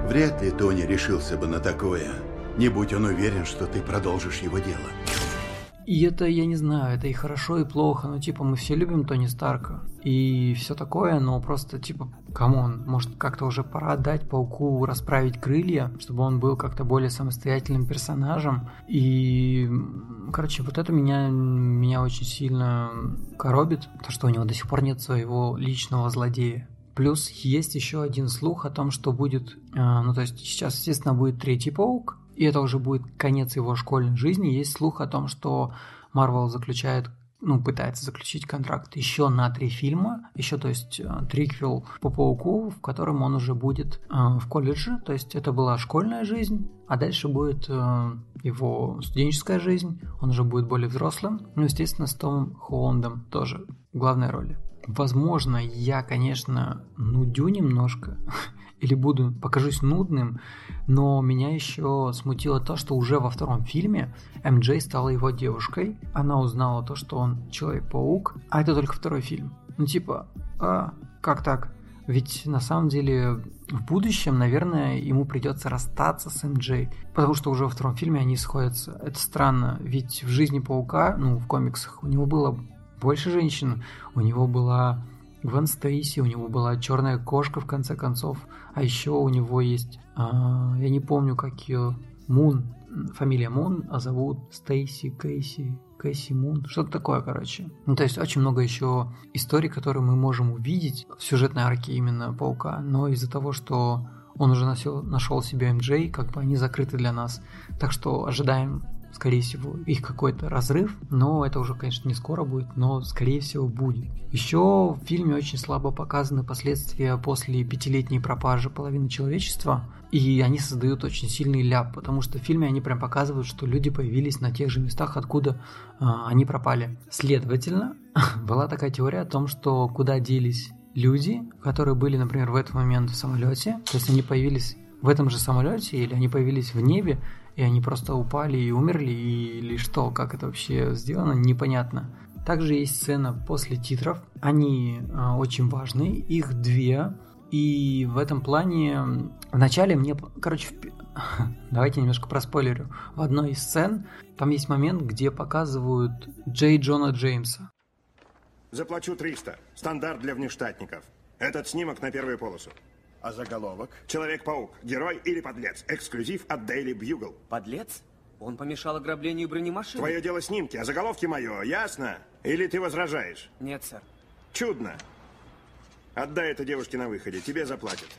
Вряд ли Тони решился бы на такое, не будь он уверен, что ты продолжишь его дело. И это, я не знаю, это и хорошо, и плохо, но типа мы все любим Тони Старка и все такое, но просто типа, come on, может как-то уже пора дать Пауку расправить крылья, чтобы он был как-то более самостоятельным персонажем. И, короче, вот это меня, меня очень сильно коробит, то, что у него до сих пор нет своего личного злодея. Плюс есть еще один слух о том, что будет, э, ну то есть сейчас, естественно, будет третий паук, и это уже будет конец его школьной жизни. Есть слух о том, что Marvel заключает, ну, пытается заключить контракт еще на три фильма, еще, то есть, э, триквел по пауку, в котором он уже будет э, в колледже, то есть это была школьная жизнь, а дальше будет э, его студенческая жизнь, он уже будет более взрослым, ну, естественно, с Томом Холландом тоже в главной роли. Возможно, я, конечно, нудю немножко, или буду, покажусь нудным, но меня еще смутило то, что уже во втором фильме МJ стала его девушкой, она узнала то, что он Человек-паук, а это только второй фильм. Ну типа, а, как так? Ведь на самом деле в будущем, наверное, ему придется расстаться с МJ, потому что уже во втором фильме они сходятся. Это странно, ведь в жизни Паука, ну, в комиксах, у него было больше женщин, у него была Гвен Стейси, у него была черная кошка в конце концов, а еще у него есть, а, я не помню, как ее, Мун, фамилия Мун, а зовут Стейси, Кейси, Кэсси Мун, что-то такое, короче. Ну, то есть очень много еще историй, которые мы можем увидеть в сюжетной арке именно Паука, но из-за того, что он уже нашел, нашел себе МJ, как бы они закрыты для нас. Так что ожидаем скорее всего, их какой-то разрыв, но это уже, конечно, не скоро будет, но, скорее всего, будет. Еще в фильме очень слабо показаны последствия после пятилетней пропажи половины человечества, и они создают очень сильный ляп, потому что в фильме они прям показывают, что люди появились на тех же местах, откуда э, они пропали. Следовательно, была такая теория о том, что куда делись люди, которые были, например, в этот момент в самолете, то есть они появились в этом же самолете или они появились в небе, и они просто упали и умерли, или что, как это вообще сделано, непонятно. Также есть сцена после титров, они э, очень важны, их две, и в этом плане вначале мне, короче, в... давайте немножко проспойлерю. В одной из сцен там есть момент, где показывают Джей Джона Джеймса. Заплачу 300. Стандарт для внештатников. Этот снимок на первую полосу. А заголовок? Человек-паук. Герой или подлец. Эксклюзив от Daily Bugle. Подлец? Он помешал ограблению бронемашины? Твое дело снимки, а заголовки мое, ясно? Или ты возражаешь? Нет, сэр. Чудно. Отдай это девушке на выходе, тебе заплатят.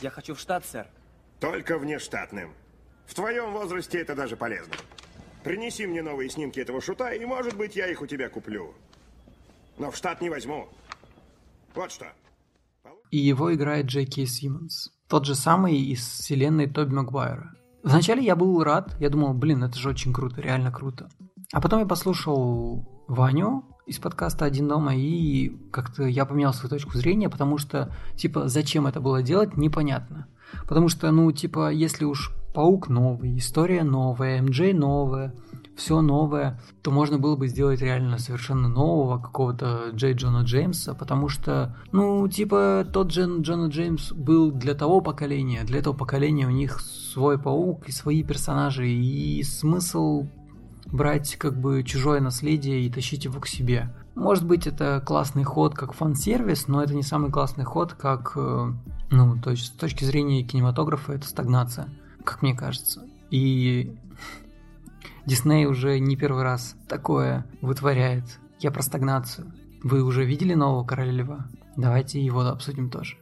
Я хочу в штат, сэр. Только внештатным. В твоем возрасте это даже полезно. Принеси мне новые снимки этого шута, и, может быть, я их у тебя куплю. Но в штат не возьму. Вот что. И его играет Джей Кей Симмонс. Тот же самый из вселенной Тоби Магуайра. Вначале я был рад, я думал, блин, это же очень круто, реально круто. А потом я послушал Ваню из подкаста «Один дома», и как-то я поменял свою точку зрения, потому что, типа, зачем это было делать, непонятно. Потому что, ну, типа, если уж Паук новый, история новая, МД новая, все новое, то можно было бы сделать реально совершенно нового какого-то Джей Джона Джеймса, потому что, ну, типа, тот Джон Джона Джеймс был для того поколения, для этого поколения у них свой паук и свои персонажи, и смысл брать как бы чужое наследие и тащить его к себе. Может быть, это классный ход как фан-сервис, но это не самый классный ход как, э, ну, то есть с точки зрения кинематографа это стагнация, как мне кажется. И Дисней уже не первый раз такое вытворяет. Я про стагнацию. Вы уже видели нового Короля Льва? Давайте его обсудим тоже.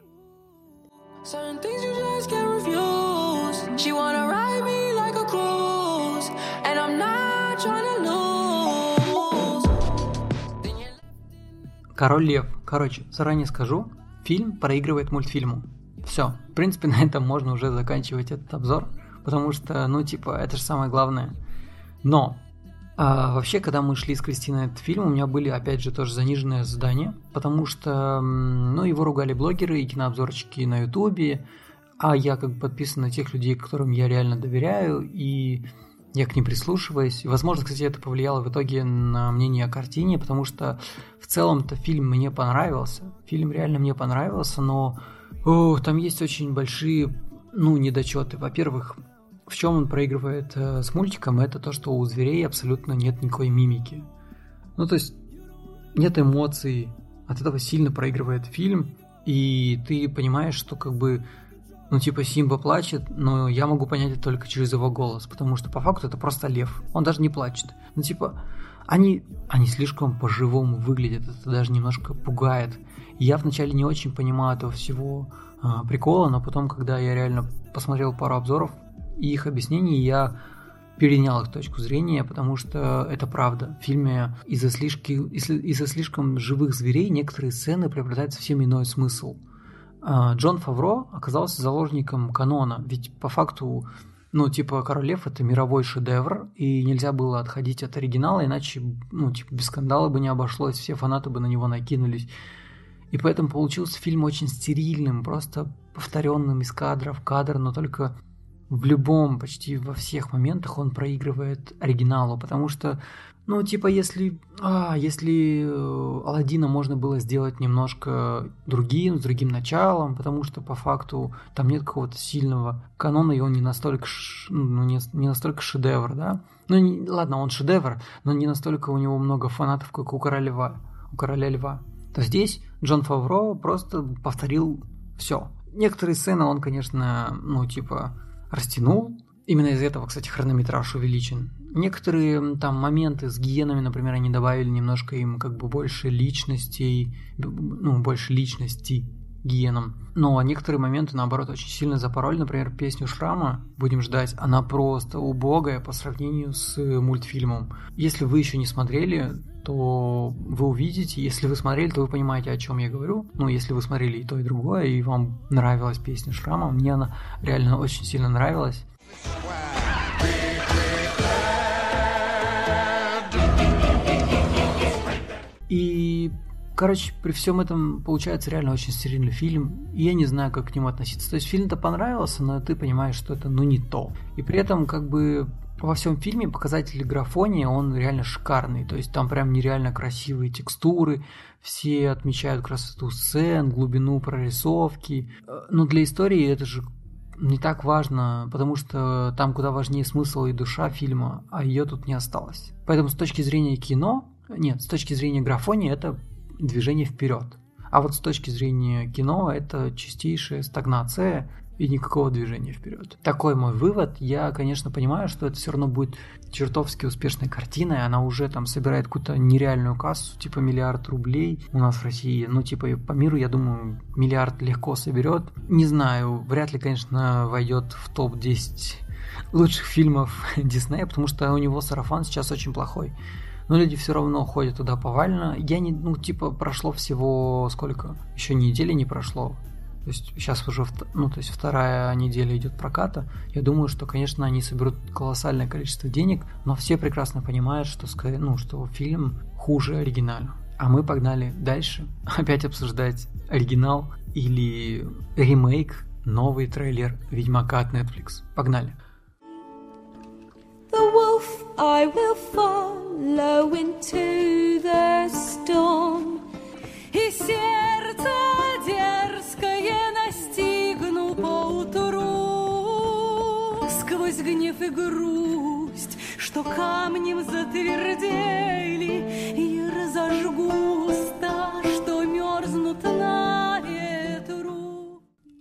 Certain things you just can't refuse. She wanna ride me like a cruise, and I'm not trying to lose. Король Лев. Короче, заранее скажу, фильм проигрывает мультфильму. Все. В принципе, на этом можно уже заканчивать этот обзор, потому что, ну, типа, это же самое главное. Но а, вообще, когда мы шли с Кристиной этот фильм, у меня были, опять же, тоже заниженные ожидания, потому что, ну, его ругали блогеры и кинообзорчики на Ютубе, а я как бы подписан на тех людей, которым я реально доверяю, и я к ним прислушиваюсь. Возможно, кстати, это повлияло в итоге на мнение о картине, потому что в целом-то фильм мне понравился. Фильм реально мне понравился, но о, там есть очень большие, ну, недочеты. Во-первых, в чем он проигрывает э, с мультиком, это то, что у зверей абсолютно нет никакой мимики. Ну, то есть нет эмоций, от этого сильно проигрывает фильм, и ты понимаешь, что как бы ну, типа, Симба плачет, но я могу понять это только через его голос, потому что по факту это просто лев. Он даже не плачет. Ну, типа, они, они слишком по-живому выглядят, это даже немножко пугает. Я вначале не очень понимаю этого всего а, прикола, но потом, когда я реально посмотрел пару обзоров их объяснений, я перенял их точку зрения, потому что это правда. В фильме из-за слишком, из-за слишком живых зверей некоторые сцены приобретают совсем иной смысл – а, Джон Фавро оказался заложником канона, ведь по факту, ну, типа, Король Лев это мировой шедевр, и нельзя было отходить от оригинала, иначе, ну, типа, без скандала бы не обошлось, все фанаты бы на него накинулись. И поэтому получился фильм очень стерильным, просто повторенным из кадра в кадр, но только в любом, почти во всех моментах он проигрывает оригиналу, потому что ну, типа, если, а, если э, Алладина можно было сделать немножко другим, с другим началом, потому что по факту там нет какого-то сильного канона, и он не настолько, ну, не, не настолько шедевр, да? Ну, не, ладно, он шедевр, но не настолько у него много фанатов, как у Короля Льва. У Короля Льва. То здесь Джон Фавро просто повторил все. Некоторые сцены он, конечно, ну, типа, растянул. Именно из-за этого, кстати, хронометраж увеличен. Некоторые там моменты с гиенами, например, они добавили немножко им как бы больше личностей, ну, больше личности гиенам. Но некоторые моменты, наоборот, очень сильно запороли. Например, песню Шрама «Будем ждать», она просто убогая по сравнению с мультфильмом. Если вы еще не смотрели, то вы увидите, если вы смотрели, то вы понимаете, о чем я говорю. Ну, если вы смотрели и то, и другое, и вам нравилась песня Шрама, мне она реально очень сильно нравилась. Короче, при всем этом получается реально очень стерильный фильм, и я не знаю, как к нему относиться. То есть фильм-то понравился, но ты понимаешь, что это ну не то. И при этом как бы во всем фильме показатель графонии, он реально шикарный. То есть там прям нереально красивые текстуры, все отмечают красоту сцен, глубину прорисовки. Но для истории это же не так важно, потому что там куда важнее смысл и душа фильма, а ее тут не осталось. Поэтому с точки зрения кино нет, с точки зрения графонии это движение вперед. А вот с точки зрения кино это чистейшая стагнация и никакого движения вперед. Такой мой вывод. Я, конечно, понимаю, что это все равно будет чертовски успешной картиной. Она уже там собирает какую-то нереальную кассу, типа миллиард рублей у нас в России. Ну, типа по миру, я думаю, миллиард легко соберет. Не знаю, вряд ли, конечно, войдет в топ-10 лучших фильмов Диснея, потому что у него сарафан сейчас очень плохой но люди все равно ходят туда повально. Я не, ну, типа, прошло всего сколько? Еще недели не прошло. То есть сейчас уже, ну, то есть вторая неделя идет проката. Я думаю, что, конечно, они соберут колоссальное количество денег, но все прекрасно понимают, что, ну, что фильм хуже оригинала. А мы погнали дальше опять обсуждать оригинал или ремейк, новый трейлер Ведьмака от Netflix. Погнали. The wolf I will follow into the storm. И сердце дерзкое настигну поутру Сквозь гнев и грусть, что камнем затвердели, И разожгу уста, что мерзнут на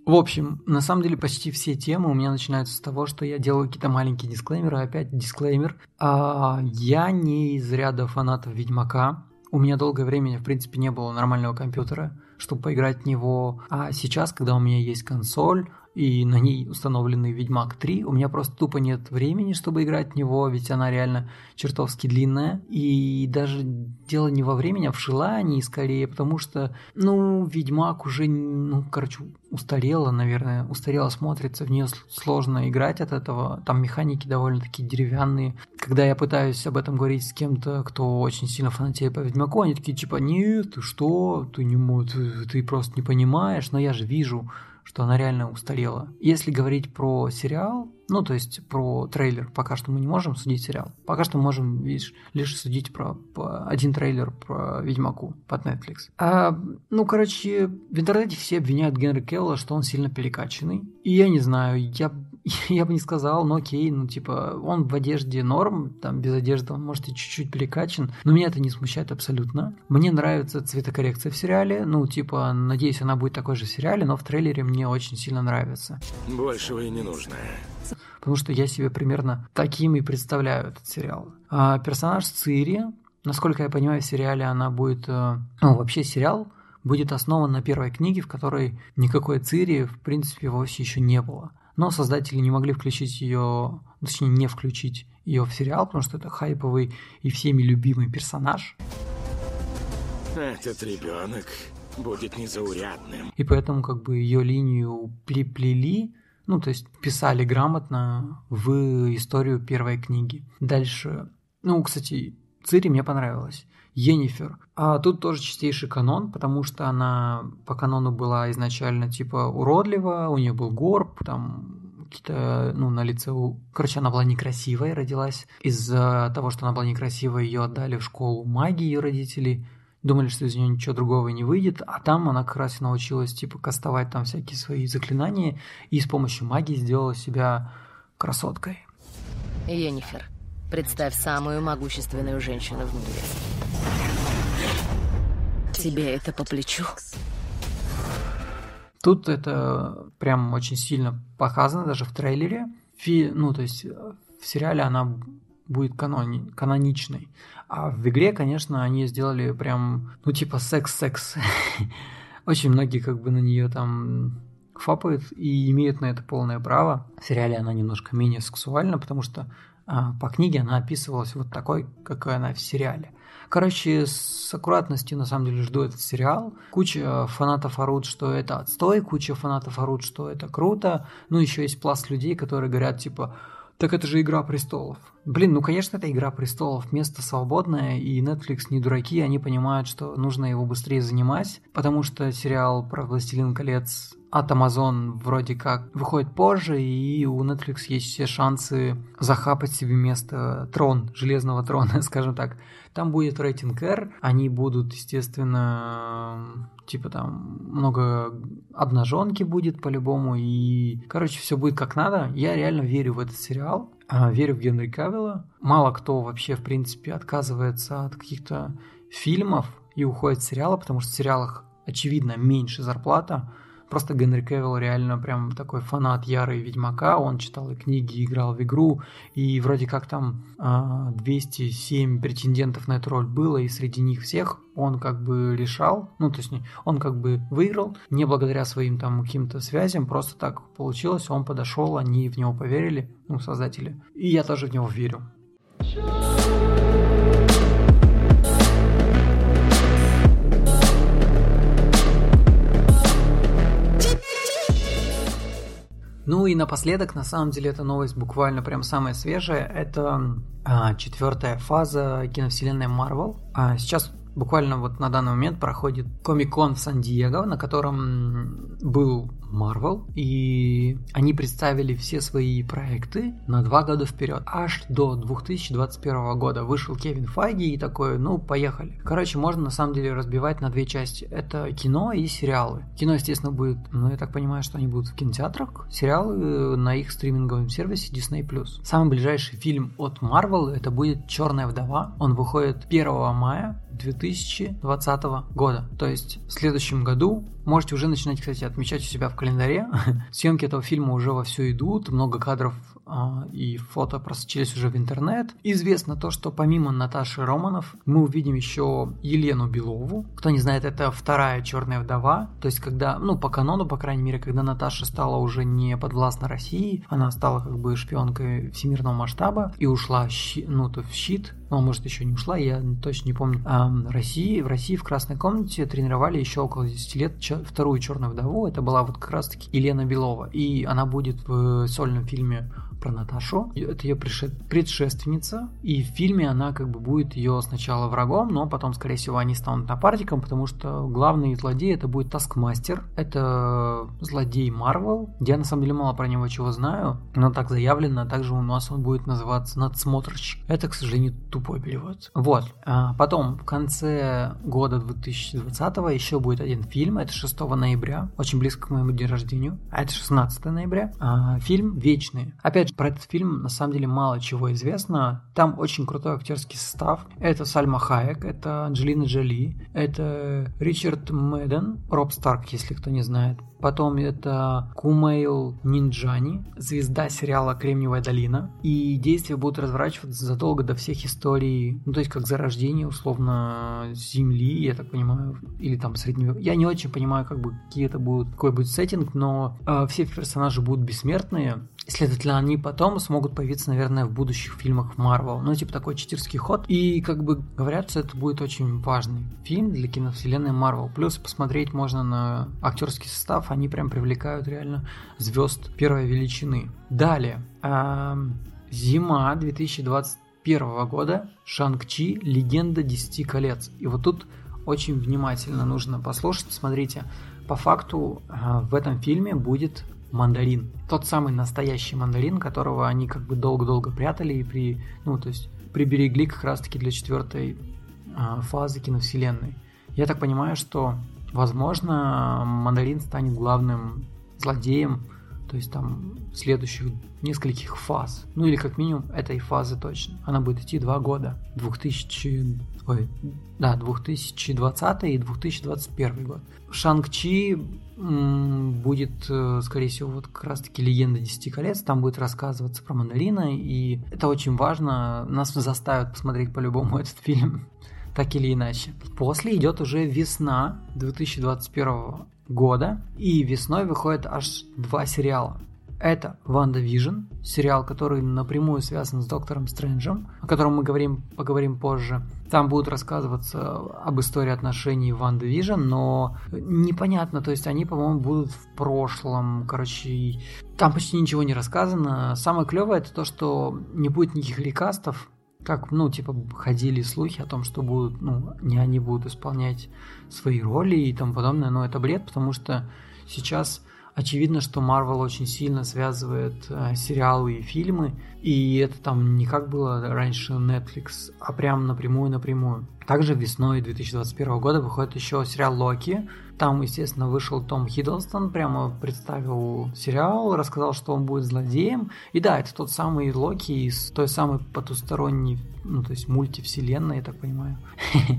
в общем, на самом деле почти все темы у меня начинаются с того, что я делаю какие-то маленькие дисклеймеры, опять дисклеймер. А, я не из ряда фанатов Ведьмака. У меня долгое время, в принципе, не было нормального компьютера, чтобы поиграть в него. А сейчас, когда у меня есть консоль, и на ней установленный Ведьмак 3. У меня просто тупо нет времени, чтобы играть в него, ведь она реально чертовски длинная. И даже дело не во времени, а в желании скорее, потому что, ну, Ведьмак уже, ну, короче, устарела, наверное, устарела смотрится, в нее сложно играть от этого, там механики довольно-таки деревянные. Когда я пытаюсь об этом говорить с кем-то, кто очень сильно фанатеет по Ведьмаку, они такие типа, нет, ты что, ты не ты, ты просто не понимаешь, но я же вижу, что она реально устарела. Если говорить про сериал, ну, то есть про трейлер, пока что мы не можем судить сериал. Пока что мы можем, видишь, лишь судить про, по один трейлер про Ведьмаку под Netflix. А, ну, короче, в интернете все обвиняют Генри Келла, что он сильно перекачанный. И я не знаю, я, я бы не сказал, ну окей, ну типа он в одежде норм, там без одежды он может и чуть-чуть перекачан, но меня это не смущает абсолютно. Мне нравится цветокоррекция в сериале, ну типа, надеюсь, она будет такой же в сериале, но в трейлере мне очень сильно нравится. Большего и не нужно. Потому что я себе примерно таким и представляю этот сериал. А персонаж Цири, насколько я понимаю, в сериале она будет... э, Ну, вообще сериал будет основан на первой книге, в которой никакой Цири, в принципе, вовсе еще не было. Но создатели не могли включить ее, точнее, не включить ее в сериал, потому что это хайповый и всеми любимый персонаж. Этот ребенок будет незаурядным. И поэтому как бы ее линию приплели, ну, то есть писали грамотно в историю первой книги. Дальше, ну, кстати, Цири мне понравилась. Енифер. А тут тоже чистейший канон, потому что она по канону была изначально типа уродлива, у нее был горб, там какие-то, ну, на лице, короче, она была некрасивой, родилась. Из-за того, что она была некрасивой, ее отдали в школу магии родители. Думали, что из нее ничего другого не выйдет, а там она как раз научилась, типа, кастовать там всякие свои заклинания и с помощью магии сделала себя красоткой. Енифер, представь самую могущественную женщину в мире. Тебе это по плечу? Тут это прям очень сильно показано, даже в трейлере. Фи, ну, то есть э, в сериале она будет канони, каноничной. А в игре, конечно, они сделали прям, ну, типа секс-секс. Очень многие как бы на нее там фапают и имеют на это полное право. В сериале она немножко менее сексуальна, потому что а, по книге она описывалась вот такой, какой она в сериале. Короче, с аккуратностью на самом деле жду этот сериал. Куча фанатов орут, что это отстой, куча фанатов орут, что это круто. Ну, еще есть пласт людей, которые говорят, типа, так это же Игра престолов. Блин, ну конечно, это Игра престолов, место свободное, и Netflix не дураки, они понимают, что нужно его быстрее занимать, потому что сериал про Властелин колец от Amazon вроде как выходит позже, и у Netflix есть все шансы захапать себе место трон, железного трона, скажем так. Там будет рейтинг R, они будут, естественно, типа там много обнаженки будет по-любому, и, короче, все будет как надо. Я реально верю в этот сериал, а, верю в Генри Кавилла. Мало кто вообще, в принципе, отказывается от каких-то фильмов и уходит в сериалы, потому что в сериалах, очевидно, меньше зарплата. Просто Генри Кевилл реально прям такой фанат ярый Ведьмака, он читал и книги, играл в игру, и вроде как там а, 207 претендентов на эту роль было, и среди них всех он как бы решал, ну то есть он как бы выиграл, не благодаря своим там каким-то связям, просто так получилось, он подошел, они в него поверили, ну создатели, и я тоже в него верю. Ну и напоследок, на самом деле, эта новость буквально прям самая свежая. Это а, четвертая фаза киновселенной Marvel. А, сейчас буквально вот на данный момент проходит Комик-кон в Сан-Диего, на котором был Marvel, и они представили все свои проекты на два года вперед. Аж до 2021 года вышел Кевин Файги и такой, ну, поехали. Короче, можно на самом деле разбивать на две части. Это кино и сериалы. Кино, естественно, будет, ну, я так понимаю, что они будут в кинотеатрах. Сериалы на их стриминговом сервисе Disney+. Самый ближайший фильм от Marvel это будет «Черная вдова». Он выходит 1 мая 2020 года. То есть в следующем году можете уже начинать, кстати, отмечать у себя в календаре. Съемки этого фильма уже вовсю идут, много кадров а, и фото просочились уже в интернет. Известно то, что помимо Наташи Романов мы увидим еще Елену Белову. Кто не знает, это вторая черная вдова. То есть, когда, ну, по канону, по крайней мере, когда Наташа стала уже не подвластна России, она стала как бы шпионкой всемирного масштаба и ушла ну, то в щит, ну, может, еще не ушла, я точно не помню. А, России, в России в Красной комнате тренировали еще около 10 лет вторую черную вдову. Это была вот как раз-таки Елена Белова. И она будет в сольном фильме про Наташу. Это ее предшественница, и в фильме она как бы будет ее сначала врагом, но потом, скорее всего, они станут напарником, потому что главный злодей это будет Таскмастер. Это злодей Марвел. Я на самом деле мало про него чего знаю, но так заявлено. Также у нас он будет называться Надсмотрщик. Это, к сожалению, тупой перевод. Вот. А потом, в конце года 2020 еще будет один фильм. Это 6 ноября. Очень близко к моему дню рождения. А это 16 ноября. А, фильм «Вечные». Опять же, про этот фильм на самом деле мало чего известно. Там очень крутой актерский состав. Это Сальма Хайек, это Анджелина Джоли, это Ричард Мэдден, Роб Старк, если кто не знает. Потом это Кумейл Нинджани, звезда сериала «Кремниевая долина». И действия будут разворачиваться задолго до всех историй, ну то есть как зарождение, условно, Земли, я так понимаю, или там среднего. Я не очень понимаю, как бы какие это будут, какой будет сеттинг, но э, все персонажи будут бессмертные, Следовательно, они потом смогут появиться, наверное, в будущих фильмах Марвел. Ну, типа такой читерский ход. И, как бы говорят, что это будет очень важный фильм для киновселенной Марвел. Плюс посмотреть можно на актерский состав. Они прям привлекают реально звезд первой величины. Далее. Зима 2021 года. Шанг-Чи. Легенда Десяти колец. И вот тут очень внимательно нужно послушать. Смотрите, по факту э, в этом фильме будет мандарин. Тот самый настоящий мандарин, которого они как бы долго-долго прятали и при, ну, то есть приберегли как раз-таки для четвертой э, фазы киновселенной. Я так понимаю, что, возможно, мандарин станет главным злодеем, то есть там следующих нескольких фаз. Ну или как минимум этой фазы точно. Она будет идти два года. 2000... Ой, да, 2020 и 2021 год. Шанг-Чи будет, э, скорее всего, вот как раз-таки «Легенда Десяти колец», там будет рассказываться про мандарина, и это очень важно, нас заставят посмотреть по-любому этот фильм, так или иначе. После идет уже весна 2021 года, и весной выходит аж два сериала. Это WandaVision, сериал, который напрямую связан с Доктором Стрэнджем, о котором мы говорим, поговорим позже. Там будут рассказываться об истории отношений Ванда Вижн, но непонятно, то есть они, по-моему, будут в прошлом, короче, там почти ничего не рассказано. Самое клевое это то, что не будет никаких рекастов, как, ну, типа, ходили слухи о том, что будут, ну, не они будут исполнять свои роли и тому подобное, но это бред, потому что сейчас Очевидно, что Marvel очень сильно связывает э, сериалы и фильмы, и это там не как было раньше Netflix, а прям напрямую-напрямую. Также весной 2021 года выходит еще сериал Локи. Там, естественно, вышел Том Хиддлстон, прямо представил сериал, рассказал, что он будет злодеем. И да, это тот самый Локи из той самой потусторонней, ну, то есть мультивселенной, я так понимаю.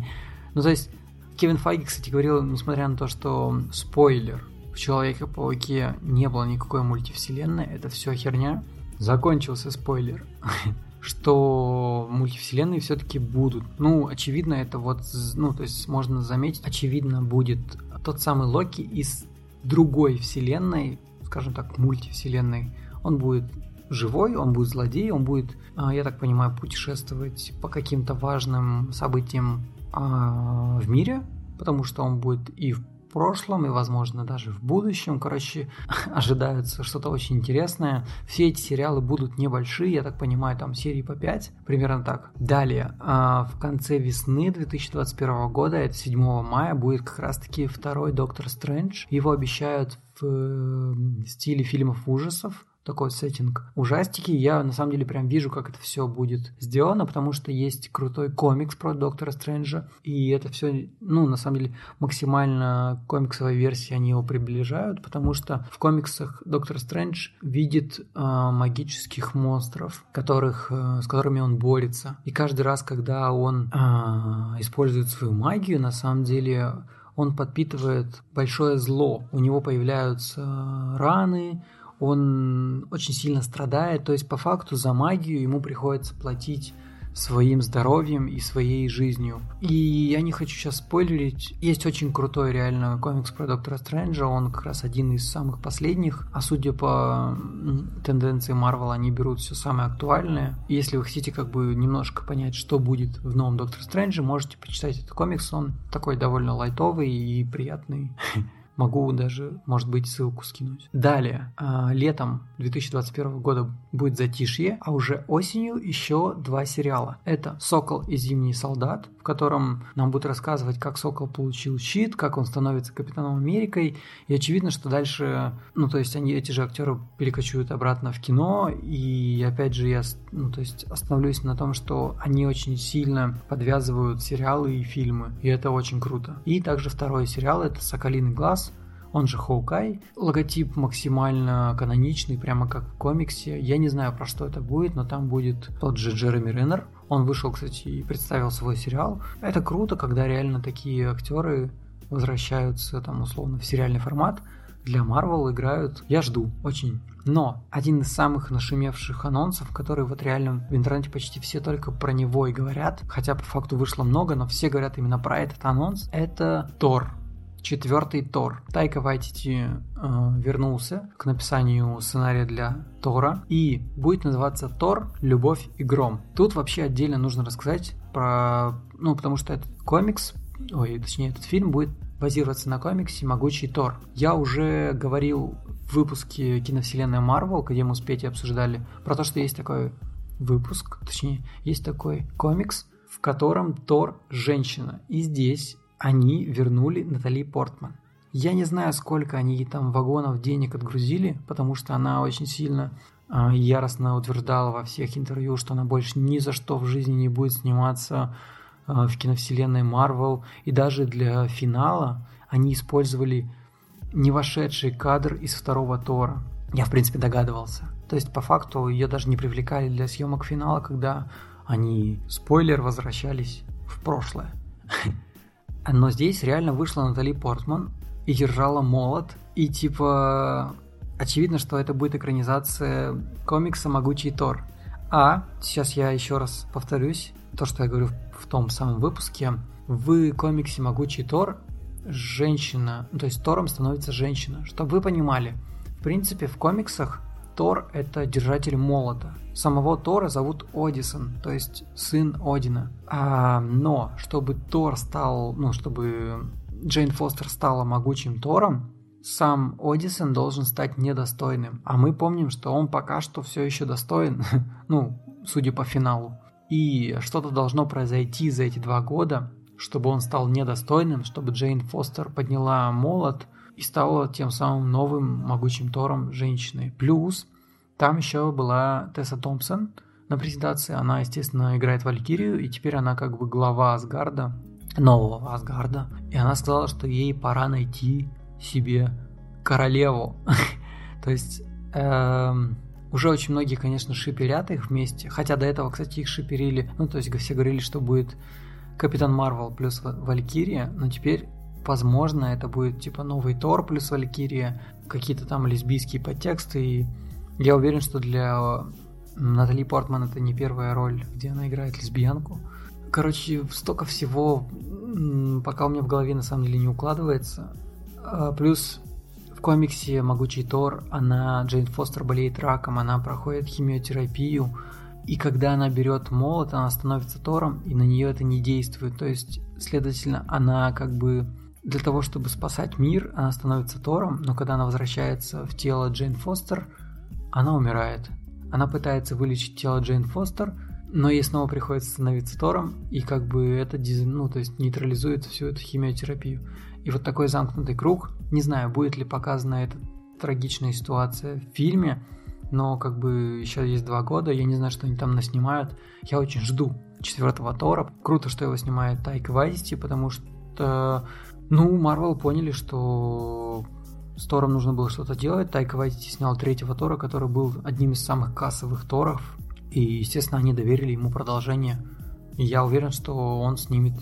Ну, то есть, Кевин Файги, кстати, говорил, несмотря на то, что спойлер, в Человеке-пауке не было никакой мультивселенной, это все херня. Закончился спойлер, что мультивселенные все-таки будут. Ну, очевидно, это вот, ну, то есть можно заметить, очевидно будет тот самый Локи из другой вселенной, скажем так, мультивселенной. Он будет живой, он будет злодей, он будет, а, я так понимаю, путешествовать по каким-то важным событиям а, в мире, потому что он будет и в прошлом и, возможно, даже в будущем. Короче, ожидается что-то очень интересное. Все эти сериалы будут небольшие, я так понимаю, там серии по 5, примерно так. Далее, а, в конце весны 2021 года, это 7 мая, будет как раз-таки второй Доктор Стрэндж. Его обещают в э, стиле фильмов ужасов такой сеттинг. Ужастики, я на самом деле прям вижу, как это все будет сделано, потому что есть крутой комикс про Доктора Стрэнджа, и это все, ну, на самом деле, максимально комиксовой версии они его приближают, потому что в комиксах Доктор Стрэндж видит э, магических монстров, которых, э, с которыми он борется. И каждый раз, когда он э, использует свою магию, на самом деле он подпитывает большое зло. У него появляются раны, он очень сильно страдает, то есть по факту за магию ему приходится платить своим здоровьем и своей жизнью. И я не хочу сейчас спойлерить. Есть очень крутой реально комикс про Доктора Стрэнджа. Он как раз один из самых последних. А судя по тенденции Марвел, они берут все самое актуальное. Если вы хотите как бы немножко понять, что будет в новом Докторе Стрэндже, можете почитать этот комикс. Он такой довольно лайтовый и приятный Могу даже, может быть, ссылку скинуть. Далее, а, летом 2021 года будет затишье, а уже осенью еще два сериала. Это «Сокол и зимний солдат», в котором нам будут рассказывать, как Сокол получил щит, как он становится Капитаном Америкой. И очевидно, что дальше, ну, то есть они, эти же актеры перекочуют обратно в кино. И опять же, я, ну, то есть остановлюсь на том, что они очень сильно подвязывают сериалы и фильмы. И это очень круто. И также второй сериал это «Соколиный глаз», он же Хоукай. Логотип максимально каноничный, прямо как в комиксе. Я не знаю, про что это будет, но там будет тот же Джереми Реннер. Он вышел, кстати, и представил свой сериал. Это круто, когда реально такие актеры возвращаются, там, условно, в сериальный формат. Для Marvel играют. Я жду, очень. Но один из самых нашумевших анонсов, который вот реально в интернете почти все только про него и говорят, хотя по факту вышло много, но все говорят именно про этот анонс, это Тор четвертый Тор. Тайка Вайтити э, вернулся к написанию сценария для Тора и будет называться Тор, Любовь и Гром. Тут вообще отдельно нужно рассказать про, ну, потому что этот комикс, ой, точнее, этот фильм будет базироваться на комиксе «Могучий Тор». Я уже говорил в выпуске киновселенной Марвел, где мы с Петей обсуждали, про то, что есть такой выпуск, точнее, есть такой комикс, в котором Тор женщина. И здесь они вернули Натали Портман. Я не знаю, сколько они ей там вагонов денег отгрузили, потому что она очень сильно э, яростно утверждала во всех интервью, что она больше ни за что в жизни не будет сниматься э, в киновселенной Марвел. И даже для финала они использовали не вошедший кадр из второго Тора. Я, в принципе, догадывался. То есть, по факту, ее даже не привлекали для съемок финала, когда они, спойлер, возвращались в прошлое. Но здесь реально вышла Натали Портман и держала молот. И типа очевидно, что это будет экранизация комикса «Могучий Тор». А, сейчас я еще раз повторюсь, то, что я говорю в том самом выпуске, в комиксе «Могучий Тор» женщина, то есть Тором становится женщина. Чтобы вы понимали, в принципе, в комиксах Тор – это держатель молота. Самого Тора зовут Одисон, то есть сын Одина. А, но чтобы Тор стал, ну, чтобы Джейн Фостер стала могучим Тором, сам Одисон должен стать недостойным. А мы помним, что он пока что все еще достоин, ну, судя по финалу. И что-то должно произойти за эти два года, чтобы он стал недостойным, чтобы Джейн Фостер подняла молот – и стала тем самым новым могучим Тором женщиной. Плюс там еще была Тесса Томпсон на презентации. Она, естественно, играет Валькирию, и теперь она как бы глава Асгарда, нового Асгарда. И она сказала, что ей пора найти себе королеву. То есть эм, уже очень многие, конечно, шиперят их вместе. Хотя до этого, кстати, их шиперили. Ну, то есть все говорили, что будет Капитан Марвел плюс Валькирия. Но теперь Возможно, это будет типа новый Тор плюс Валькирия, какие-то там лесбийские подтексты. И я уверен, что для Натали Портман это не первая роль, где она играет лесбиянку. Короче, столько всего, пока у меня в голове на самом деле не укладывается. А, плюс в комиксе «Могучий Тор» она, Джейн Фостер, болеет раком, она проходит химиотерапию, и когда она берет молот, она становится Тором, и на нее это не действует. То есть, следовательно, она как бы для того, чтобы спасать мир, она становится Тором, но когда она возвращается в тело Джейн Фостер, она умирает. Она пытается вылечить тело Джейн Фостер, но ей снова приходится становиться Тором, и как бы это ну, то есть нейтрализует всю эту химиотерапию. И вот такой замкнутый круг, не знаю, будет ли показана эта трагичная ситуация в фильме, но как бы еще есть два года, я не знаю, что они там наснимают. Я очень жду четвертого Тора. Круто, что его снимает Тайка Вайсти, потому что ну, Марвел поняли, что с Тором нужно было что-то делать. Тайка Вайтити снял третьего Тора, который был одним из самых кассовых Торов. И, естественно, они доверили ему продолжение. И я уверен, что он снимет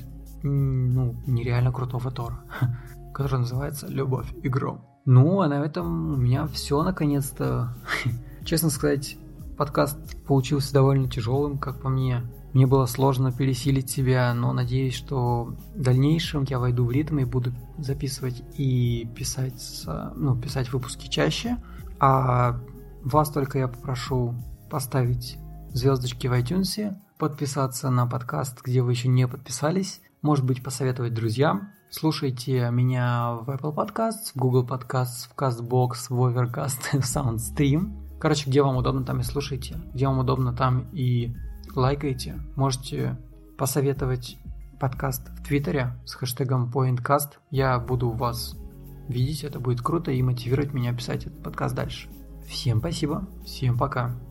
ну, нереально крутого Тора, который называется «Любовь и гром». Ну, а на этом у меня все наконец-то. Честно сказать, подкаст получился довольно тяжелым, как по мне. Мне было сложно пересилить себя, но надеюсь, что в дальнейшем я войду в ритм и буду записывать и писать, ну, писать выпуски чаще. А вас только я попрошу поставить звездочки в iTunes, подписаться на подкаст, где вы еще не подписались, может быть, посоветовать друзьям. Слушайте меня в Apple Podcasts, в Google Podcasts, в CastBox, в Overcast, в SoundStream. Короче, где вам удобно, там и слушайте. Где вам удобно, там и лайкайте. Можете посоветовать подкаст в Твиттере с хэштегом PointCast. Я буду вас видеть, это будет круто и мотивировать меня писать этот подкаст дальше. Всем спасибо, всем пока.